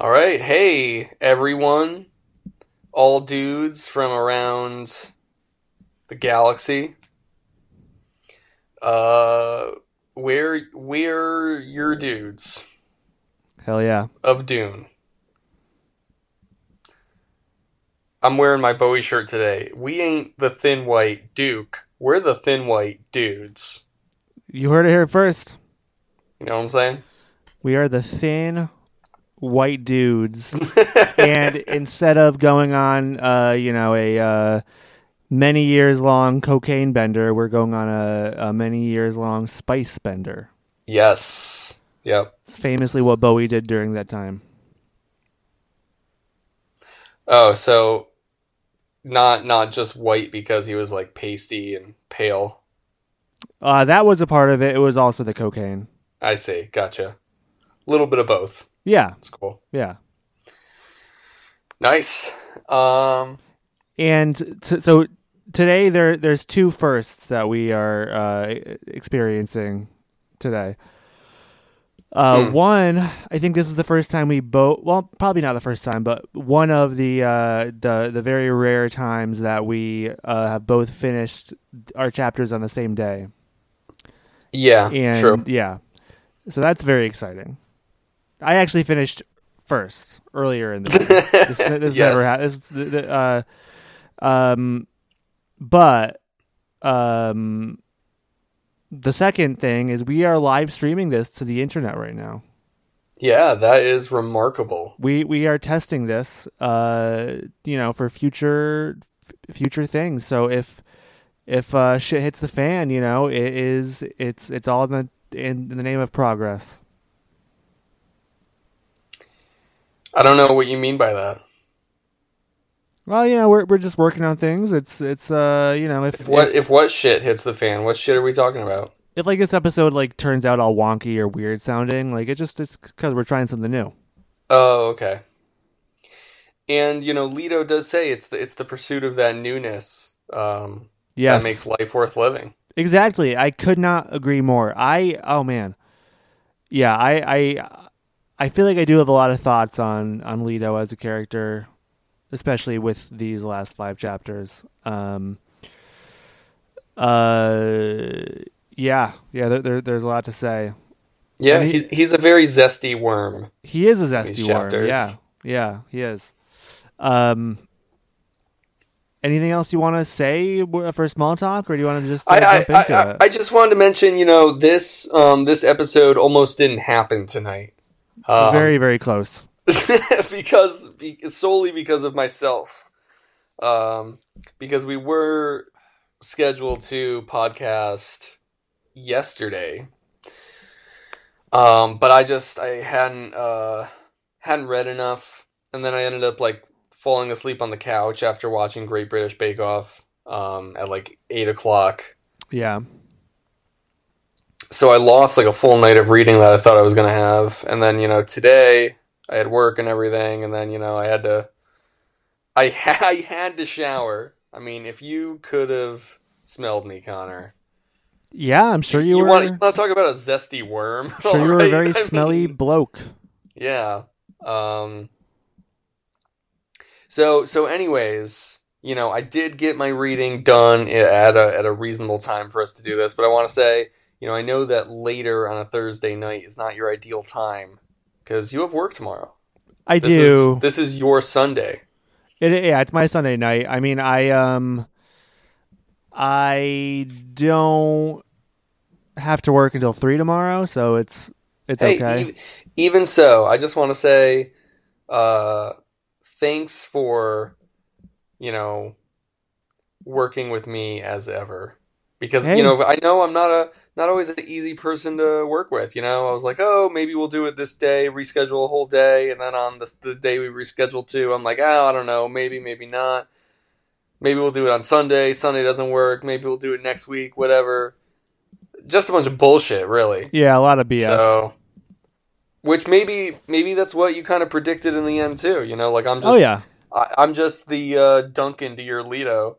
All right, hey everyone, all dudes from around the galaxy. Uh, we're we're your dudes Hell yeah. of Dune. I'm wearing my Bowie shirt today. We ain't the thin white Duke. We're the thin white dudes. You heard it here first. You know what I'm saying? We are the thin white dudes. and instead of going on, uh, you know, a uh, many years long cocaine bender, we're going on a, a many years long spice bender. yes. Yep. It's famously what Bowie did during that time. Oh, so not not just white because he was like pasty and pale. Uh, that was a part of it. It was also the cocaine. I see. Gotcha. A little bit of both. Yeah, That's cool. yeah. Nice. Um. And t- so today there there's two firsts that we are uh, experiencing today. Uh, Hmm. One, I think this is the first time we both. Well, probably not the first time, but one of the uh, the the very rare times that we uh, have both finished our chapters on the same day. Yeah. And true. yeah, so that's very exciting. I actually finished first earlier in the this, this never Yes. happened. This, the, the, uh, um, but um, the second thing is we are live streaming this to the internet right now. Yeah, that is remarkable. We we are testing this, uh, you know, for future f- future things. So if if uh, shit hits the fan, you know, it is it's it's all in the in, in the name of progress. I don't know what you mean by that. Well, you know, we're we're just working on things. It's it's uh, you know, if If what if, if what shit hits the fan? What shit are we talking about? if like this episode like turns out all wonky or weird sounding, like it just it's because we're trying something new. Oh, okay. And you know, Leto does say it's the it's the pursuit of that newness um, Yes, that makes life worth living. exactly. I could not agree more. I oh man, yeah. I I I feel like I do have a lot of thoughts on on Leto as a character, especially with these last five chapters. Um. Uh. Yeah. Yeah. There, there there's a lot to say. Yeah, he- he's he's a very zesty worm. He is a zesty worm. chapters. Yeah, yeah, he is. Um, anything else you want to say for small talk, or do you want to just uh, I, I, jump into I, it? I just wanted to mention, you know, this um this episode almost didn't happen tonight. Um, very, very close. because be, solely because of myself. Um, because we were scheduled to podcast yesterday. Um, but I just I hadn't uh hadn't read enough, and then I ended up like falling asleep on the couch after watching Great British Bake Off um at like eight o'clock. Yeah, So I lost like a full night of reading that I thought I was gonna have, and then you know today I had work and everything, and then you know I had to, I ha- I had to shower. I mean, if you could have smelled me, Connor, yeah. I'm sure you, were. want you want to talk about a zesty worm? I'm sure you were a very I smelly mean, bloke. yeah. Um. So so anyways, you know I did get my reading done at a at a reasonable time for us to do this, but I want to say. You know, I know that later on a Thursday night is not your ideal time because you have work tomorrow. I This do. Is, this is your Sunday. It, yeah, it's my Sunday night. I mean, I um, I don't have to work until three tomorrow, so it's it's Hey, okay. ev- even so, I just want to say, uh, thanks for, you know, working with me as ever. Because Hey. you know, I know I'm not a not always an easy person to work with. You know, I was like, oh, maybe we'll do it this day, reschedule a whole day, and then on the the day we reschedule to, I'm like, oh, I don't know, maybe, maybe not. Maybe we'll do it on Sunday. Sunday doesn't work. Maybe we'll do it next week. Whatever. Just a bunch of bullshit, really. yeah, a lot of BS. So, which maybe maybe that's what you kind of predicted in the end too. You know, like I'm just oh yeah, I, I'm just the uh, Duncan to your Leto,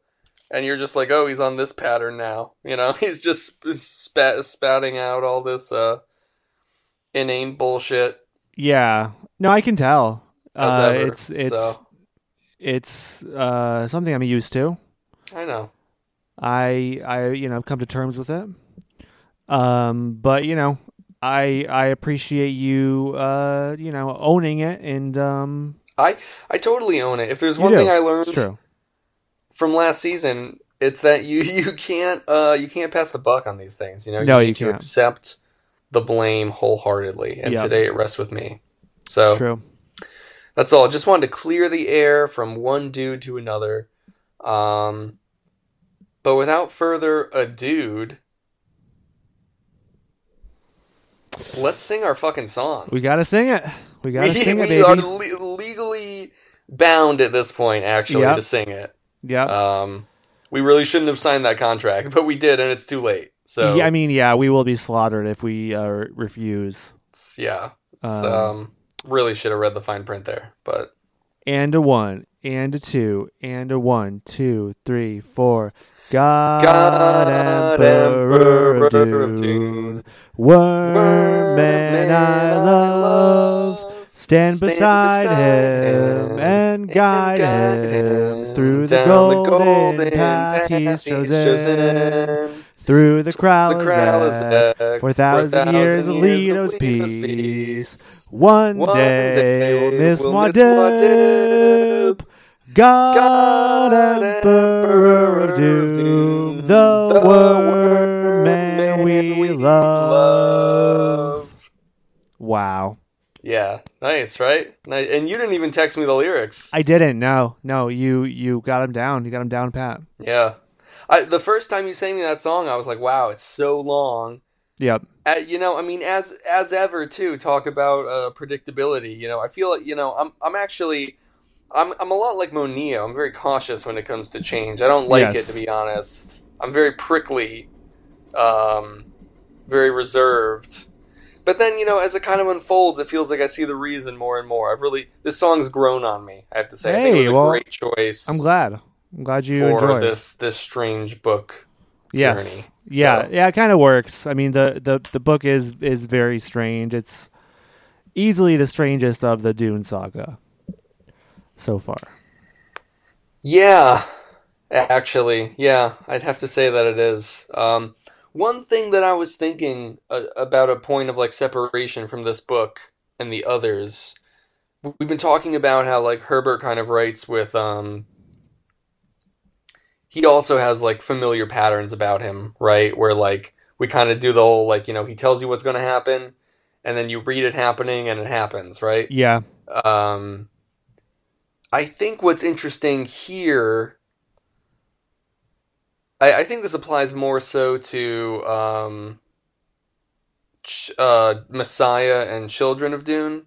and you're just like, oh, he's on this pattern now. You know, he's just spat, spouting out all this uh, inane bullshit. Yeah. No, I can tell. Uh, ever, it's it's so. it's uh, something I'm used to. I know. I I you know I've come to terms with it. Um, but you know, I I appreciate you uh you know owning it and um I I totally own it. If there's one thing I learned from last season, it's that you you can't uh you can't pass the buck on these things. You know, No, you you to can't. accept the blame wholeheartedly. And Yeah. today it rests with me. So true. that's all. Just wanted to clear the air from one dude to another. Um, but without further ado, let's sing our fucking song. We gotta sing it. We gotta we sing it, we are le- legally bound at this point, actually, Yep. to sing it. Yeah. Um, we really shouldn't have signed that contract, but we did, and it's too late. So yeah, I mean, yeah, we will be slaughtered if we uh, refuse. it's- yeah, it's, Um, um, really should have read the fine print there, but and a one, and a two, and a one, two, three, four. God, God, Emperor Emperor of Dune, Dune, Wormman I love, stand beside him and guide him through the down golden path he's chosen. Through the crowd, for a thousand years of Leto's peace. One, One day day we'll miss we'll my miss dip. Muad'Dib. God, God, Emperor of Doom, the worm man we love. Wow. Yeah, nice, right? Nice. And you didn't even text me the lyrics. I didn't. No, no. You you got him down. You got him down, pat. yeah, I, the first time you sang me that song, I was like, "Wow, it's so long." Yep. Uh, you know, I mean, as as ever, too. Talk about uh, predictability. You know, I feel like you know, I'm I'm actually, I'm I'm a lot like Moneo. I'm very cautious when it comes to change. I don't like Yes. it to be honest. I'm very prickly, um, very reserved. But then, you know, as it kind of unfolds, it feels like I see the reason more and more. I've really this song's grown on me. I have to say, think it Hey, was a well, great choice. I'm glad. I'm glad you for enjoyed this this strange book. Yes. journey, Yeah. so. Yeah. It kind of works. I mean, the, the the book is is very strange. It's easily the strangest of the Dune saga so far. Yeah, actually, yeah, I'd have to say that it is. Um, one thing that I was thinking uh, about a point of like separation from this book and the others, we've been talking about how like Herbert kind of writes with um. He also has like familiar patterns about him, right? Where like we kind of do the whole like you know he tells you what's going to happen, and then you read it happening and it happens, right? Yeah. Um, I think what's interesting here, I, I think this applies more so to um, ch- uh, Messiah and Children of Dune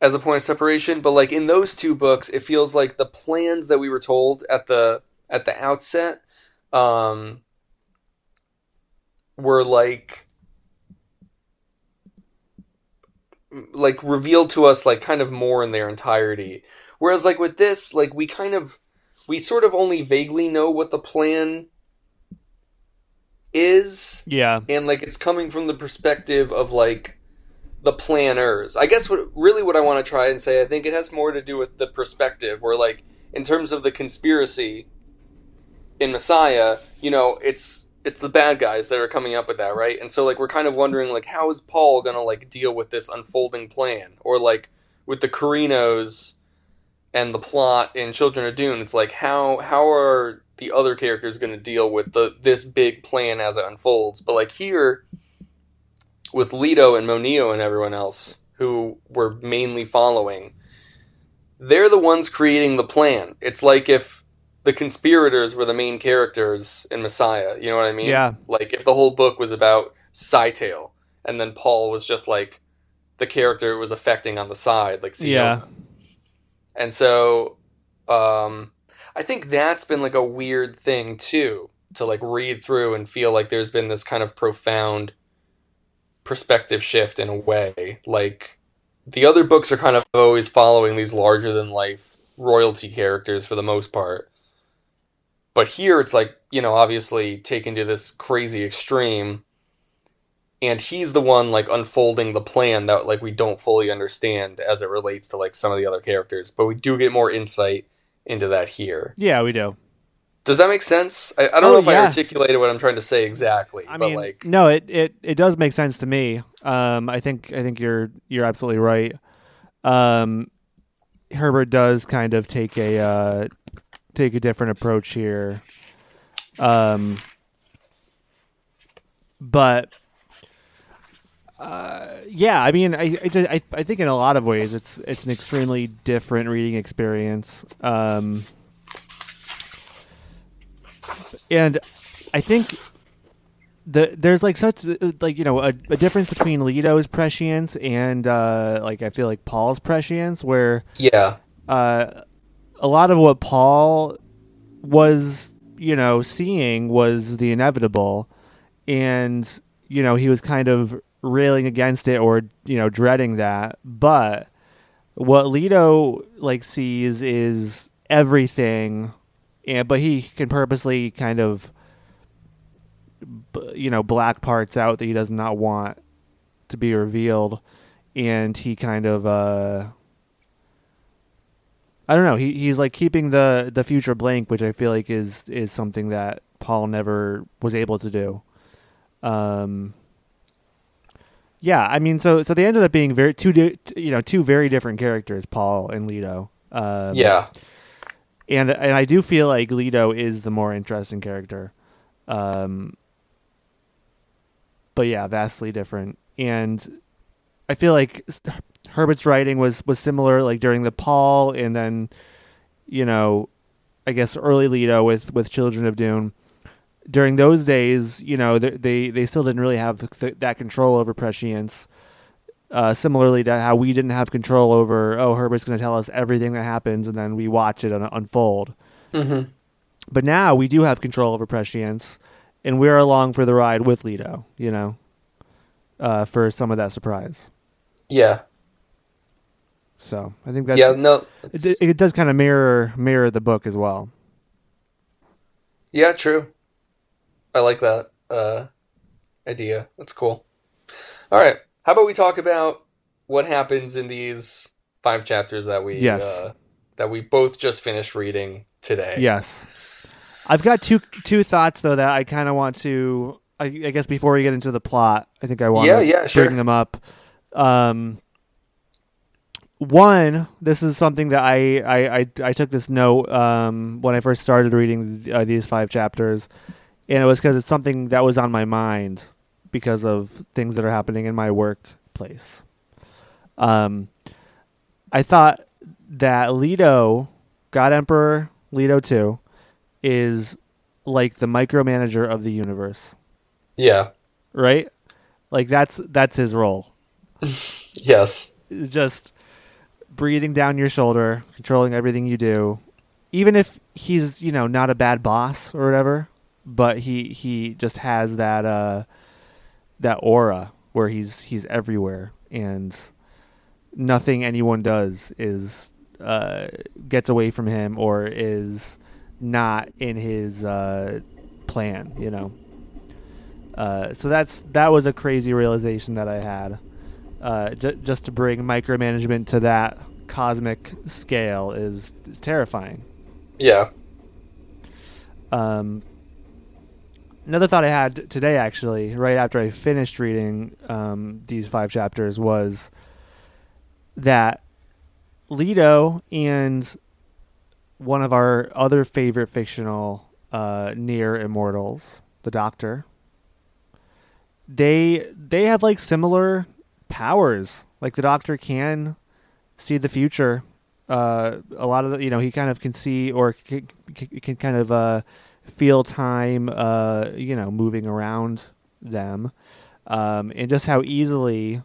as a point of separation. But like in those two books, it feels like the plans that we were told at the at the outset um, were like like revealed to us like kind of more in their entirety. Whereas like with this, like we kind of we sort of only vaguely know what the plan is Yeah. and like it's coming from the perspective of like the planners. I guess what really what I want to try and say, I think it has more to do with the perspective where like in terms of the conspiracy in Messiah, you know, it's it's the bad guys that are coming up with that, right? And so like we're kind of wondering like how is Paul going to like deal with this unfolding plan or like with the Corrinos and the plot in Children of Dune, it's like how how are the other characters going to deal with the this big plan as it unfolds? But like here, with Leto and Moneo and everyone else who were mainly following, they're the ones creating the plan. It's like if the conspirators were the main characters in Messiah. You know what I mean? Yeah. Like if the whole book was about Scytale, and then Paul was just like the character it was affecting on the side, like Sion. Yeah. And so, um, I think that's been like a weird thing too to like read through and feel like there's been this kind of profound perspective shift in a way. Like the other books are kind of always following these larger than life royalty characters for the most part. But here it's like, you know, obviously taken to this crazy extreme. And he's the one like unfolding the plan that like we don't fully understand as it relates to like some of the other characters, but we do get more insight into that here. Yeah, we do. Does that make sense? I, I don't Oh, know if I articulated what I'm trying to say exactly, I but mean, like no, it, it, it does make sense to me. Um, I think I think you're you're absolutely right. Um, Herbert does kind of take a uh, take a different approach here. Um, but uh, yeah, I mean, I, I, I I think in a lot of ways it's it's an extremely different reading experience. Um, and I think the there's like such like you know a, a difference between Leto's prescience and uh, like I feel like Paul's prescience, where yeah, uh, a lot of what Paul was you know seeing was the inevitable, and you know he was kind of railing against it or you know dreading that, but what Leto like sees is everything, and but he can purposely kind of you know black parts out that he does not want to be revealed. And he kind of uh I don't know. He he's like keeping the the future blank which I feel like is is something that Paul never was able to do. Um yeah I mean so so they ended up being very two di- you know two very different characters Paul and Leto um, yeah, and and I do feel like Leto is the more interesting character. Um, but yeah, vastly different. And I feel like Herbert's writing was was similar, like during the Paul, and then you know, I guess early Leto with with Children of Dune. During those days, you know, they they, they still didn't really have th- that control over prescience. Uh, similarly to how we didn't have control over, oh, Herbert's going to tell us everything that happens, and then we watch it un- unfold. hmm But now we do have control over prescience, and we're along for the ride with Leto. You know, uh, for some of that surprise. yeah, So I think that's yeah. No, it, it does kind of mirror mirror the book as well. yeah, true. I like that uh, idea. That's cool. All right, how about we talk about what happens in these five chapters that we Yes. uh, that we both just finished reading today? Yes, I've got two two thoughts though that I kind of want to. I, I guess before we get into the plot, I think I want Yeah, to yeah, sure. bring them up. Um, one, this is something that I I, I, I took this note um, when I first started reading uh, these five chapters, and it was because it's something that was on my mind because of things that are happening in my workplace. Um, I thought that Leto, God Emperor Leto Two, is like the micromanager of the universe, Yeah. right? Like that's that's his role. Yes. Just breathing down your shoulder, controlling everything you do. Even if he's, you know, not a bad boss or whatever, but he he just has that uh that aura where he's he's everywhere and nothing anyone does is uh gets away from him or is not in his uh plan, you know. Uh, so that's that was a crazy realization that I had. Uh, j- just to bring micromanagement to that cosmic scale is, is terrifying. Yeah. Um, another thought I had today, actually, right after I finished reading um, these five chapters, was that Leto and one of our other favorite fictional uh, near immortals, the Doctor, they they have like similar powers. Like the Doctor can see the future. Uh, a lot of the, you know, he kind of can see or can, can kind of uh, feel time, uh, you know, moving around them, um, and just how easily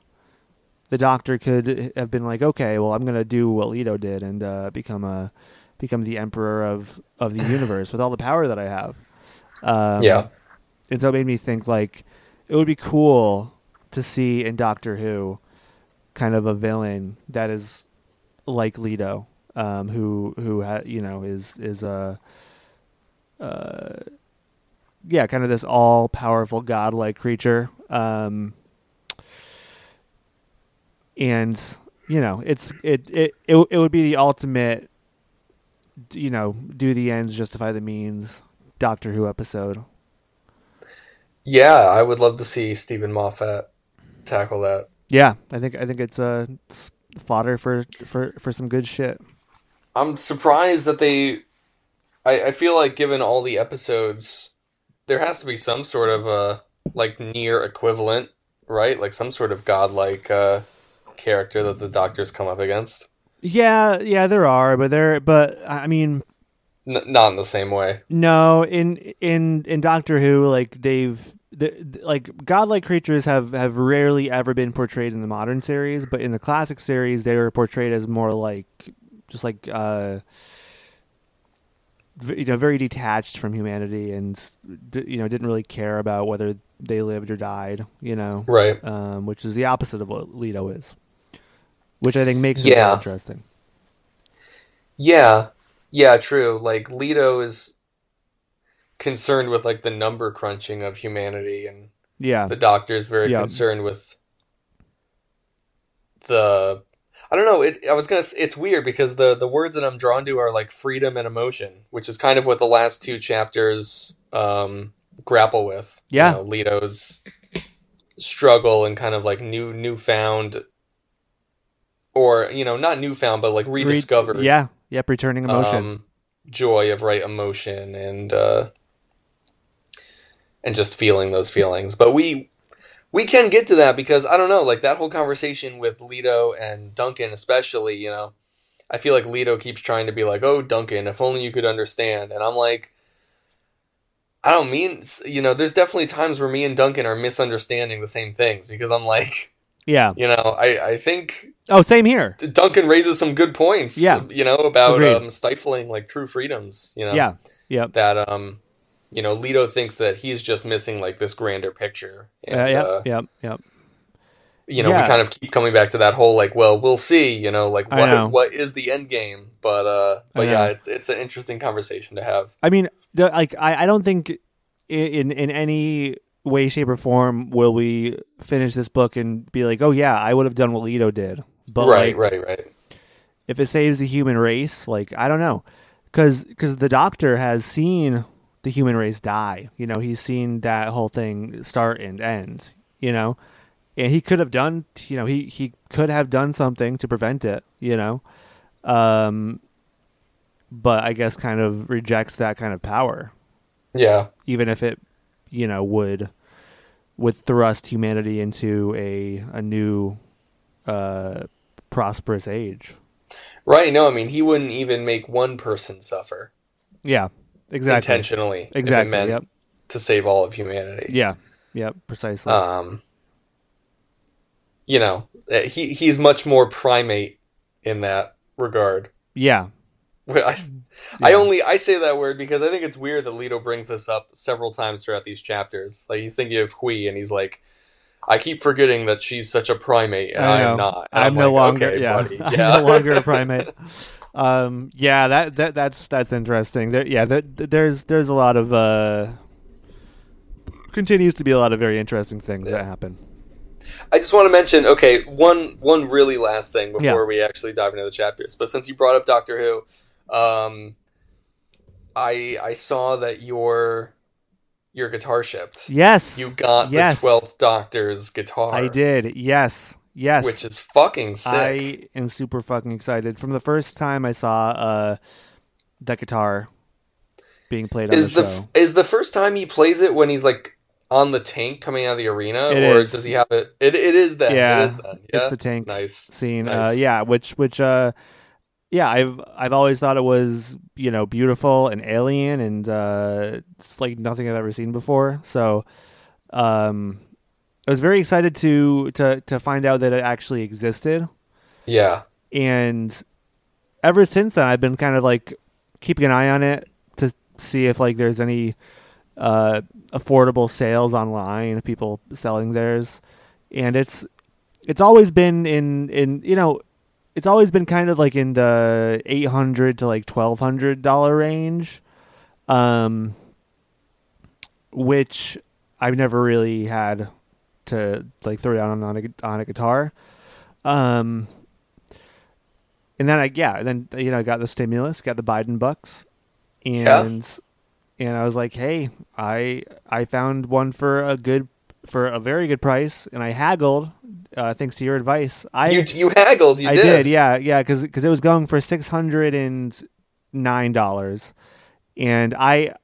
the Doctor could have been like, okay, well, I'm gonna do what Leto did and uh, become a become the emperor of of the universe with all the power that I have. Um, Yeah. and so it made me think like it would be cool to see in Doctor Who kind of a villain that is like Leto, um, who who ha- you know is is a uh, yeah, kind of this all powerful godlike creature. Um, and you know it's it it it, it would be the ultimate you know do the ends justify the means doctor who episode Yeah, I would love to see Steven Moffat tackle that. yeah i think i think it's uh it's fodder for for for some good shit I'm surprised that they. I, I feel like given all the episodes, there has to be some sort of uh like near equivalent, right? Like some sort of godlike uh, character that the Doctors come up against. yeah yeah there are but there but i mean N- not in the same way. No, in in in Doctor Who, like they've the, like godlike creatures have have rarely ever been portrayed in the modern series, but in the classic series, they were portrayed as more like just like uh, you know, very detached from humanity, and you know, didn't really care about whether they lived or died. You know, Right. um, which is the opposite of what Leto is, which I think makes it so interesting. Yeah. Yeah, true. Like Leto is concerned with like the number crunching of humanity and Yeah, the doctor is very Yeah. concerned with the I don't know, it I was to it's weird because the the words that I'm drawn to are like freedom and emotion, which is kind of what the last two chapters um grapple with. You Yeah. know, Leto's struggle and kind of like new newfound or you know, not newfound but like Re- rediscovered yeah, yep, returning emotion. um, joy of right emotion and uh, and just feeling those feelings. But we we can get to that because I don't know, like that whole conversation with Leto and Duncan, especially. You know, I feel like Leto keeps trying to be like, "Oh, Duncan, if only you could understand," and I'm like. I don't mean, you know, there's definitely times where me and Duncan are misunderstanding the same things because I'm like, yeah. you know, I, I think Oh, same here. Duncan raises some good points. Yeah. you know about um, stifling like true freedoms. You know, Yeah, yep. that um, you know, Leto thinks that he's just missing like this grander picture. And, Uh, yep, uh, yep, yep. you know, Yeah. we kind of keep coming back to that whole like, well, we'll see. You know, like I know. what what is the end game? But uh, but yeah, it's it's an interesting conversation to have. I mean, the, like, I, I don't think i- in in any way, shape, or form will we finish this book and be like, oh yeah, I would have done what Leto did. But right, like, right, right. if it saves the human race, like, I don't know, because because the Doctor has seen the human race die. You know, he's seen that whole thing start and end. You know, and he could have done. You know, he he could have done something to prevent it. You know, um, but I guess kind of rejects that kind of power. Yeah, even if it you know would would thrust humanity into a a new uh prosperous age right. No, I mean, he wouldn't even make one person suffer yeah exactly intentionally. exactly yep to save all of humanity. yeah yep precisely um you know uh, he he's much more primate in that regard yeah I, I Yeah. only I say that word because I think it's weird that Leto brings this up several times throughout these chapters. Like he's thinking of Hwi and he's like, I keep forgetting that she's such a primate and I am not. And i'm, no like, longer okay, yeah buddy. i'm yeah. no longer a primate um yeah that that that's that's interesting there yeah that there's there's a lot of uh continues to be a lot of very interesting things that happen I just want to mention, okay, one one really last thing before Yeah. we actually dive into the chapters. But since you brought up Doctor Who, um, I I saw that your your guitar shipped. yes You got yes. the twelfth Doctor's guitar. i did yes yes which is fucking sick. I am super fucking excited. From the first time I saw uh, that guitar being played on is the the show. is the first time he plays it when he's like on the tank coming out of the arena, It or is. does he have it? It it is that. Yeah, it is. Yeah? It's the tank nice. scene. Uh, yeah, which which uh, yeah, I've I've always thought it was you know beautiful and alien, and uh, it's like nothing I've ever seen before. So, um, I was very excited to to to find out that it actually existed. Yeah, and ever since then i've been kind of like keeping an eye on it to see if like there's any uh affordable sales online people selling theirs. And it's it's always been in in you know it's always been kind of like in the 800 to like 1200 dollar range. Um which i've never really had to like throw down on a, on a guitar Um, and then I yeah, then you know I got the stimulus, got the Biden bucks, and and I was like, hey, I I found one for a good for a very good price, and I haggled. Uh, thanks to your advice, I You you haggled. You I did. did, yeah, yeah, because it was going for six hundred and nine dollars, and I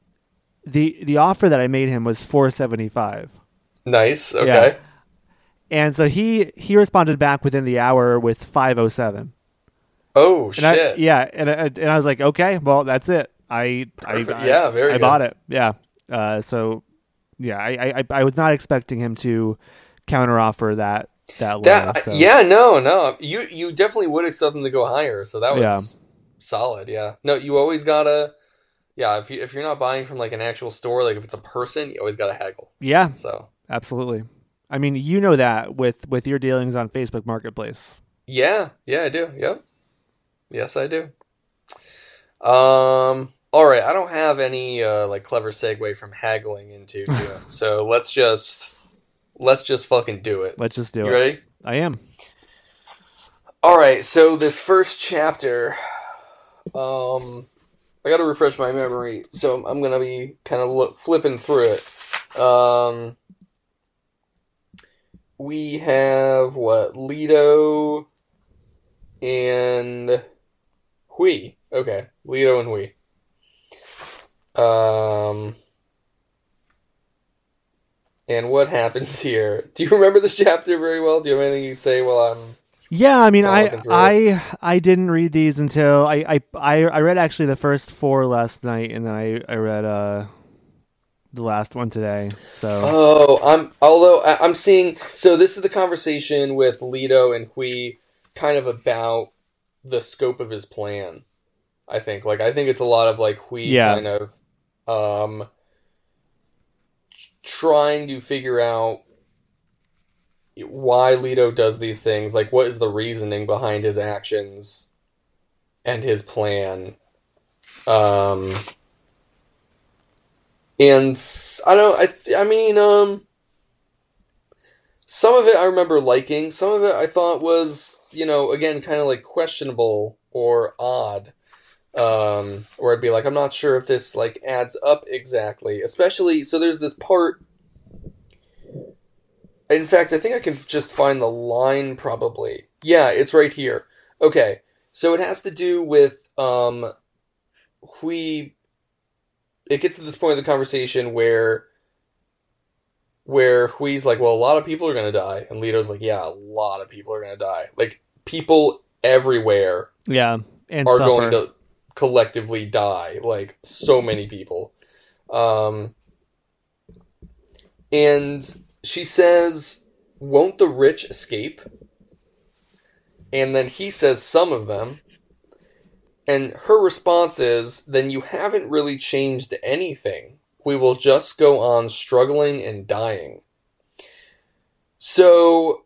the the offer that I made him was four seventy five. Nice. Okay. Yeah. And so he he responded back within the hour with 507. Oh And shit. I, yeah, and I, and I was like, okay, well that's it. I I, Perfect. I Yeah, very I good. bought it. Yeah. Uh, so yeah, I, I I was not expecting him to counteroffer that that low. That so. yeah, no, no. You you definitely would expect them to go higher, so that was Yeah. solid. Yeah. No, you always gotta. Yeah, if you if you're not buying from like an actual store, like if it's a person, you always gotta haggle. yeah, So absolutely. I mean, you know that with with your dealings on Facebook Marketplace. yeah, yeah, I do. Yep. Yes, I do. Um. All right, I don't have any uh, like clever segue from haggling into so let's just let's just fucking do it. Let's just do You it. ready? I am. All right, so this first chapter, um, I got to refresh my memory, so I'm gonna be kind of flipping through it. Um, we have what Leto and Hwi. Okay, Leto and Hwi. Um, and what happens here? Do you remember this chapter very well? Do you have anything you'd say while I'm Yeah, I mean, I I I didn't read these until I, I I I read actually the first four last night, and then I I read uh the last one today. So Oh, I'm although I- I'm seeing so this is the conversation with Leto and Hwi kind of about the scope of his plan. I think like I think it's a lot of like Hwi Yeah. kind of um trying to figure out why Leto does these things, like what is the reasoning behind his actions and his plan. Um and I don't I I mean um some of it I remember liking, some of it I thought was, you know, again kind of like questionable or odd. Um where I'd be like I'm not sure if this like adds up exactly, especially so there's this part in fact, I think I can just find the line probably. Yeah, it's right here. Okay. So it has to do with um Hwi it gets to this point of the conversation where where Hwi's like, well, a lot of people are gonna die, and Leto's like, yeah, a lot of people are gonna die. Like people everywhere yeah, and are suffer. going to collectively die. Like so many people. Um, and she says, "Won't the rich escape?" And then he says, "Some of them." And her response is, "Then you haven't really changed anything. We will just go on struggling and dying." So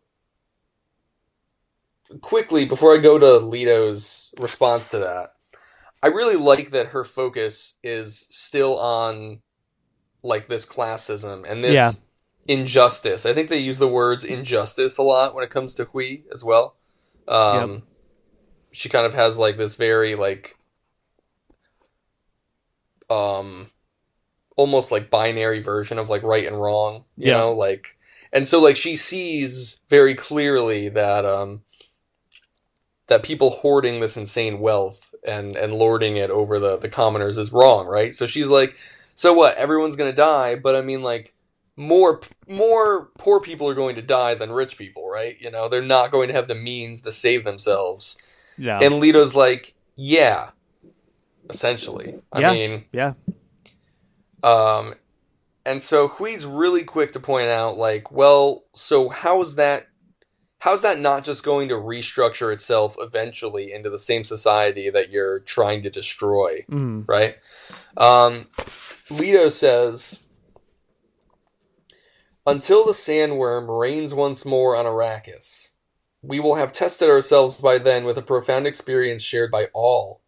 quickly before I go to Leto's response to that, I really like that her focus is still on like this classism and this Yeah. injustice. I think they use the words injustice a lot when it comes to Hwi as well. Um, She kind of has like this very like um almost like binary version of like right and wrong, you Yeah. know, like and so like she sees very clearly that um that people hoarding this insane wealth and and lording it over the the commoners is wrong, right? So she's like, so what? Everyone's gonna die, but I mean, like more more poor people are going to die than rich people, right? You know, they're not going to have the means to save themselves. Yeah, And Leto's like, yeah, essentially. I Yeah. mean, yeah, um, and so Hwi's really quick to point out, like, well, so how's that? How's that not just going to restructure itself eventually into the same society that you're trying to destroy, mm, right? Um, Leto says, until the sandworm reigns once more on Arrakis, we will have tested ourselves by then with a profound experience shared by all.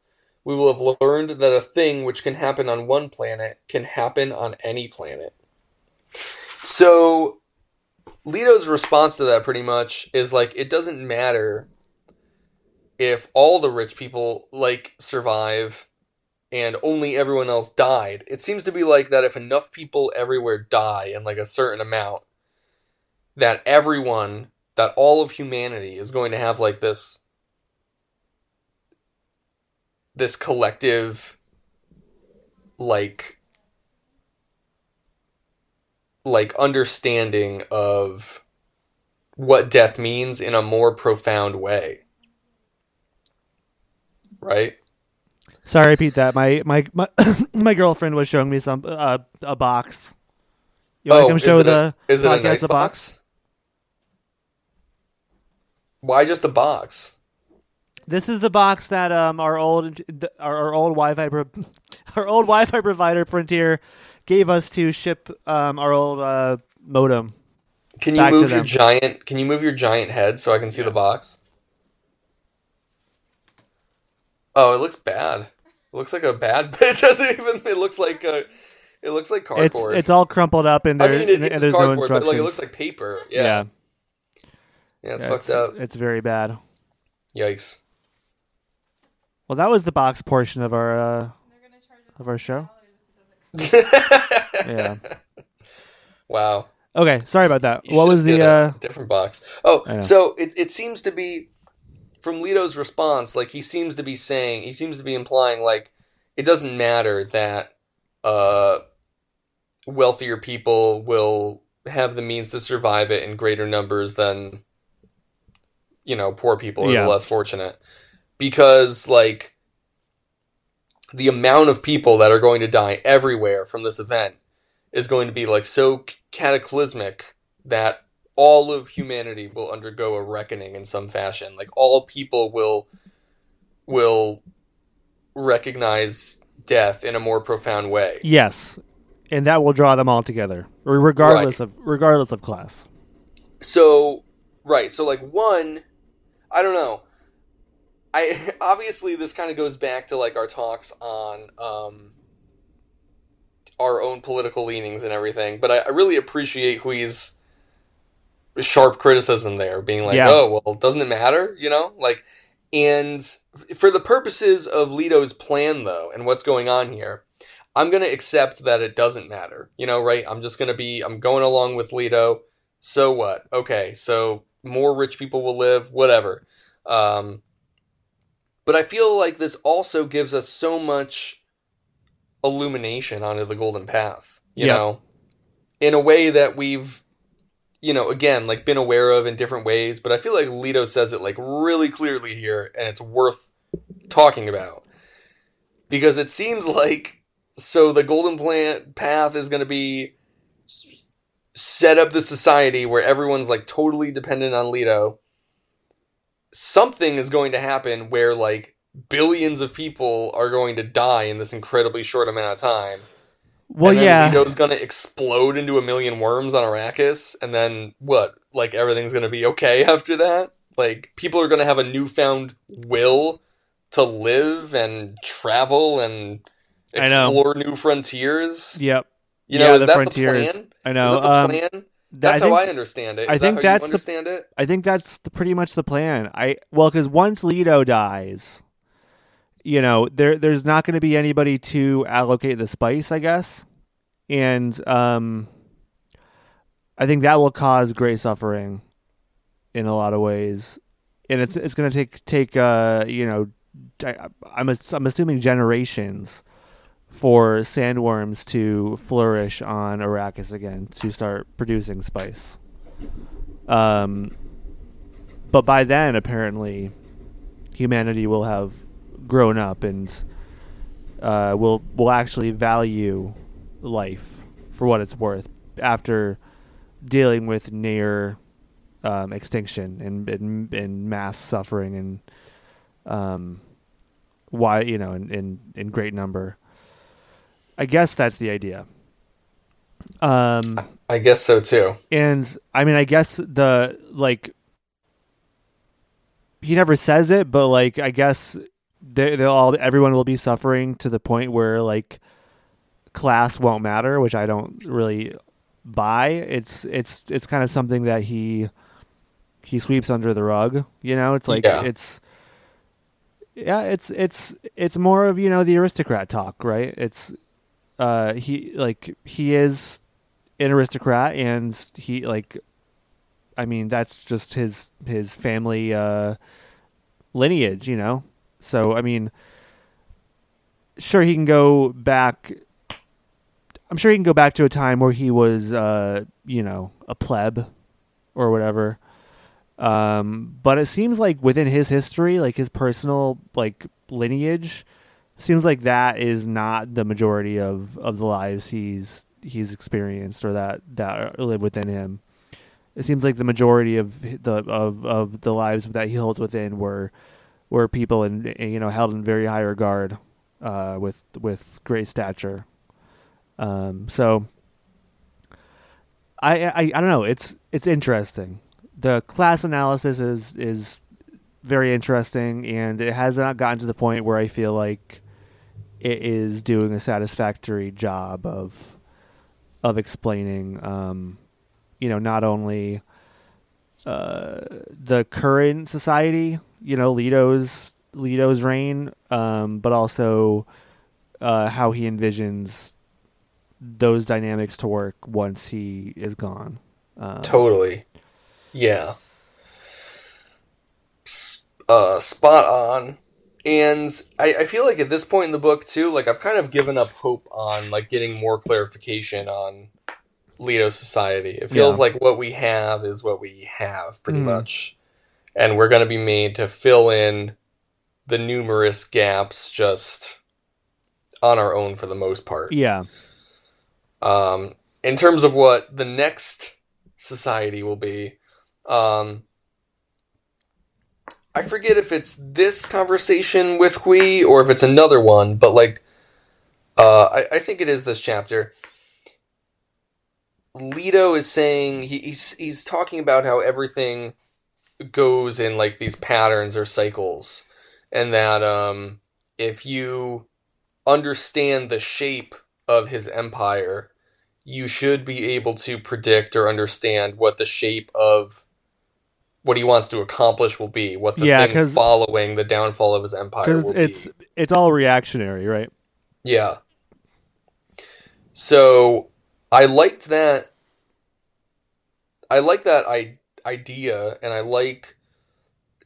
We will have learned that a thing which can happen on one planet can happen on any planet. So, Leto's response to that pretty much is like it doesn't matter if all the rich people like survive and only everyone else died. It seems to be like that if enough people everywhere die in like a certain amount that everyone that all of humanity is going to have like this this collective like like understanding of what death means in a more profound way right Sorry, repeat that. My my my, my girlfriend was showing me some uh, a box. You want to come show the a, is it a nice a box? Why just a box This is the box that um our old our, our old Wi-Fi pro- our old Wi-Fi provider Frontier gave us to ship um our old uh, modem. can you Back to move your them. giant can you move your giant head so i can see the box oh it looks bad it looks like a bad it doesn't even it looks like a it looks like cardboard it's all crumpled up and I there mean, it, and it's there's no cardboard, but instructions. like it looks like paper. Yeah, yeah, yeah, it's Yeah, fucked up. It's very bad. Yikes. Well, that was the box portion of our uh, of our show. Yeah. wow. Okay, sorry about that. You what was the uh different box? Oh, so it it seems to be from Leto's response, like he seems to be saying, he seems to be implying like it doesn't matter that uh wealthier people will have the means to survive it in greater numbers than you know poor people or Yeah. the less fortunate because like the amount of people that are going to die everywhere from this event is going to be like so cataclysmic that all of humanity will undergo a reckoning in some fashion like all people will will recognize death in a more profound way yes, and that will draw them all together, regardless of regardless of class. So, right. So, like, one, I don't know. I obviously this kind of goes back to like our talks on um, our own political leanings and everything. But I, I really appreciate Hwi's sharp criticism there, being like, Yeah. "Oh, well, doesn't it matter?" You know, like, and for the purposes of Leto's plan, though, and what's going on here. I'm gonna accept that it doesn't matter, you know, right? I'm just gonna be, I'm going along with Leto so what? Okay, so more rich people will live, whatever. Um, but I feel like this also gives us so much illumination onto the golden path, you Yeah. know, in a way that we've, you know, again, like been aware of in different ways. But I feel like Leto says it like really clearly here, and it's worth talking about because it seems like so the golden plan path is going to be set up the society where everyone's like totally dependent on Leto, something is going to happen where like billions of people are going to die in this incredibly short amount of time. Well, and yeah, Leto's going to explode into a million worms on Arrakis, and then what? Like everything's going to be okay after that? Like people are going to have a newfound will to live and travel and explore new frontiers. yep. You know, yeah, is the that frontiers. the plan? I know. Is um, plan? That's I think, how I understand it. I think that that's you the- understand it. I think that's the, pretty much the plan. I well, because once Leto dies, you know, there there's not going to be anybody to allocate the spice, I guess, and um, I think that will cause great suffering in a lot of ways, and it's it's going to take take uh you know, I, I'm I'm assuming generations for sandworms to flourish on Arrakis again to start producing spice. Um, but by then, apparently, humanity will have grown up and uh, will will actually value life for what it's worth after dealing with near um, extinction and, and and mass suffering and um, why you know in, in in great number. I guess that's the idea. Um, I guess so too. and I mean, I guess the like he never says it, but like I guess they they'll all everyone will be suffering to the point where like class won't matter, which I don't really buy. It's it's it's kind of something that he he sweeps under the rug. You know, it's like Yeah. it's yeah, it's it's it's more of you know the aristocrat talk, right? It's uh he like he is an aristocrat and he like I mean that's just his his family uh lineage, you know. So I mean sure he can go back I'm sure he can go back to a time where he was uh you know a pleb or whatever. Um but it seems like within his history, like his personal like lineage seems like that is not the majority of of the lives he's he's experienced or that that live within him. It seems like the majority of the of of the lives that he holds within were were people in you know held in very high regard uh, with with great stature. Um, so I, I I don't know. It's it's interesting. The class analysis is is very interesting, and it has not gotten to the point where I feel like it is doing a satisfactory job of of explaining, um, you know, not only uh, the current society, you know, Leto's Leto's reign, um, but also uh, how he envisions those dynamics to work once he is gone. Um, Totally. Yeah. S- Uh, spot on. And I, I feel like at this point in the book too, like I've kind of given up hope on like getting more clarification on Leto society. It feels Yeah. like what we have is what we have pretty Mhm. much. And we're gonna be made to fill in the numerous gaps just on our own for the most part. Yeah, Um, in terms of what the next society will be, um, I forget if it's this conversation with Hwi or if it's another one, but like, uh, I, I think it is this chapter. Leto is saying he, he's he's talking about how everything goes in like these patterns or cycles, and that um, if you understand the shape of his empire, you should be able to predict or understand what the shape of what he wants to accomplish will be, what the Yeah, thing following the downfall of his empire will it's be. it's all reactionary, right? Yeah. So I liked that. I like that I, idea, and I like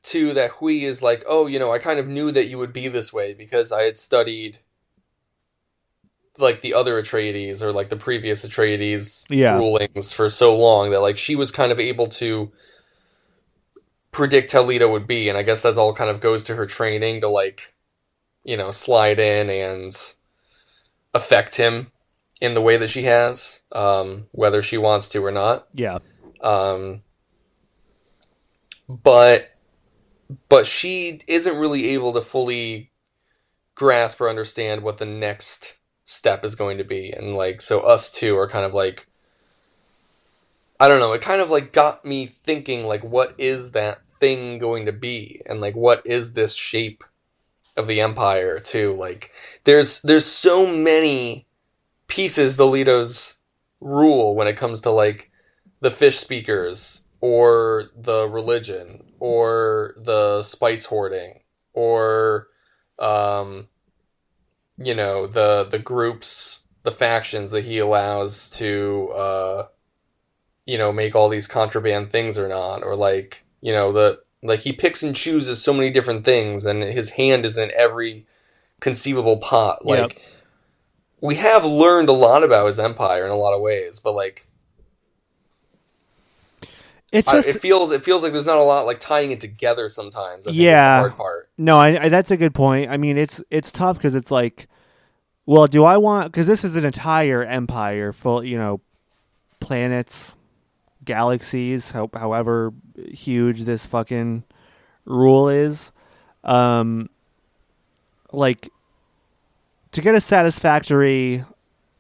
too that Hwi is like, oh, you know, I kind of knew that you would be this way because I had studied like the other Atreides or like the previous Atreides Yeah. rulings for so long that like she was kind of able to predict how Leto would be, and I guess that all kind of goes to her training to like, you know, slide in and affect him in the way that she has, um, whether she wants to or not. Yeah, Um, but but she isn't really able to fully grasp or understand what the next step is going to be, and like so, us two are kind of like. I don't know. It kind of like got me thinking, like, what is that thing going to be, and like, what is this shape of the empire? Too like, there's there's so many pieces the Leto's rule when it comes to like the fish speakers or the religion or the spice hoarding or um you know the the groups the factions that he allows to uh you know make all these contraband things or not or like you know the like he picks and chooses so many different things and his hand is in every conceivable pot Yep. like we have learned a lot about his empire in a lot of ways but like it's I- just it feels it feels like there's not a lot like tying it together sometimes. I Yeah. the hard part. No, I, I, that's a good point. I mean, it's it's tough because it's like, well, do I want? Because this is an entire empire full, you know, planets, galaxies, how, however huge this fucking rule is. Um, like to get a satisfactory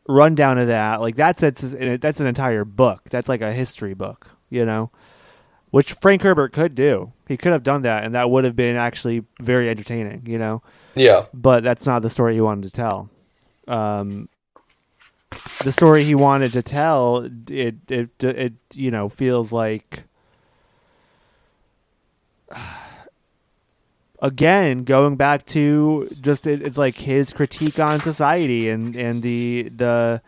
rundown of that, like that's it's that's an entire book. That's like a history book, you know which Frank Herbert could do. He could have done that, and that would have been actually very entertaining, you know. Yeah, But that's not the story he wanted to tell. Um, the story he wanted to tell, it it it you know feels like again going back to just it, it's like his critique on society and and the the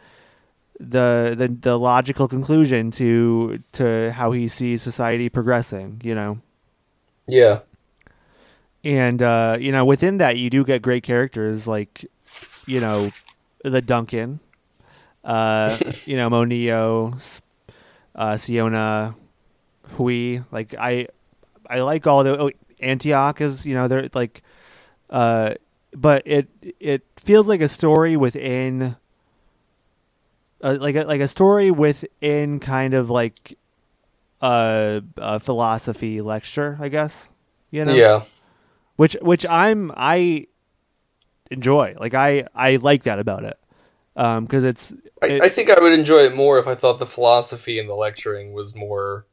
the the the logical conclusion to to how he sees society progressing you know Yeah. and uh you know within that you do get great characters like you know the Duncan uh you know Moneo uh Siona Hwi like I I like all the oh, Anteac is you know they're like uh but it it feels like a story within uh, like a, like a story within kind of like a, a philosophy lecture I guess you know Yeah. which which I'm I enjoy. Like I I like that about it Um 'cause because it's I, it- I think I would enjoy it more if I thought the philosophy and the lecturing was more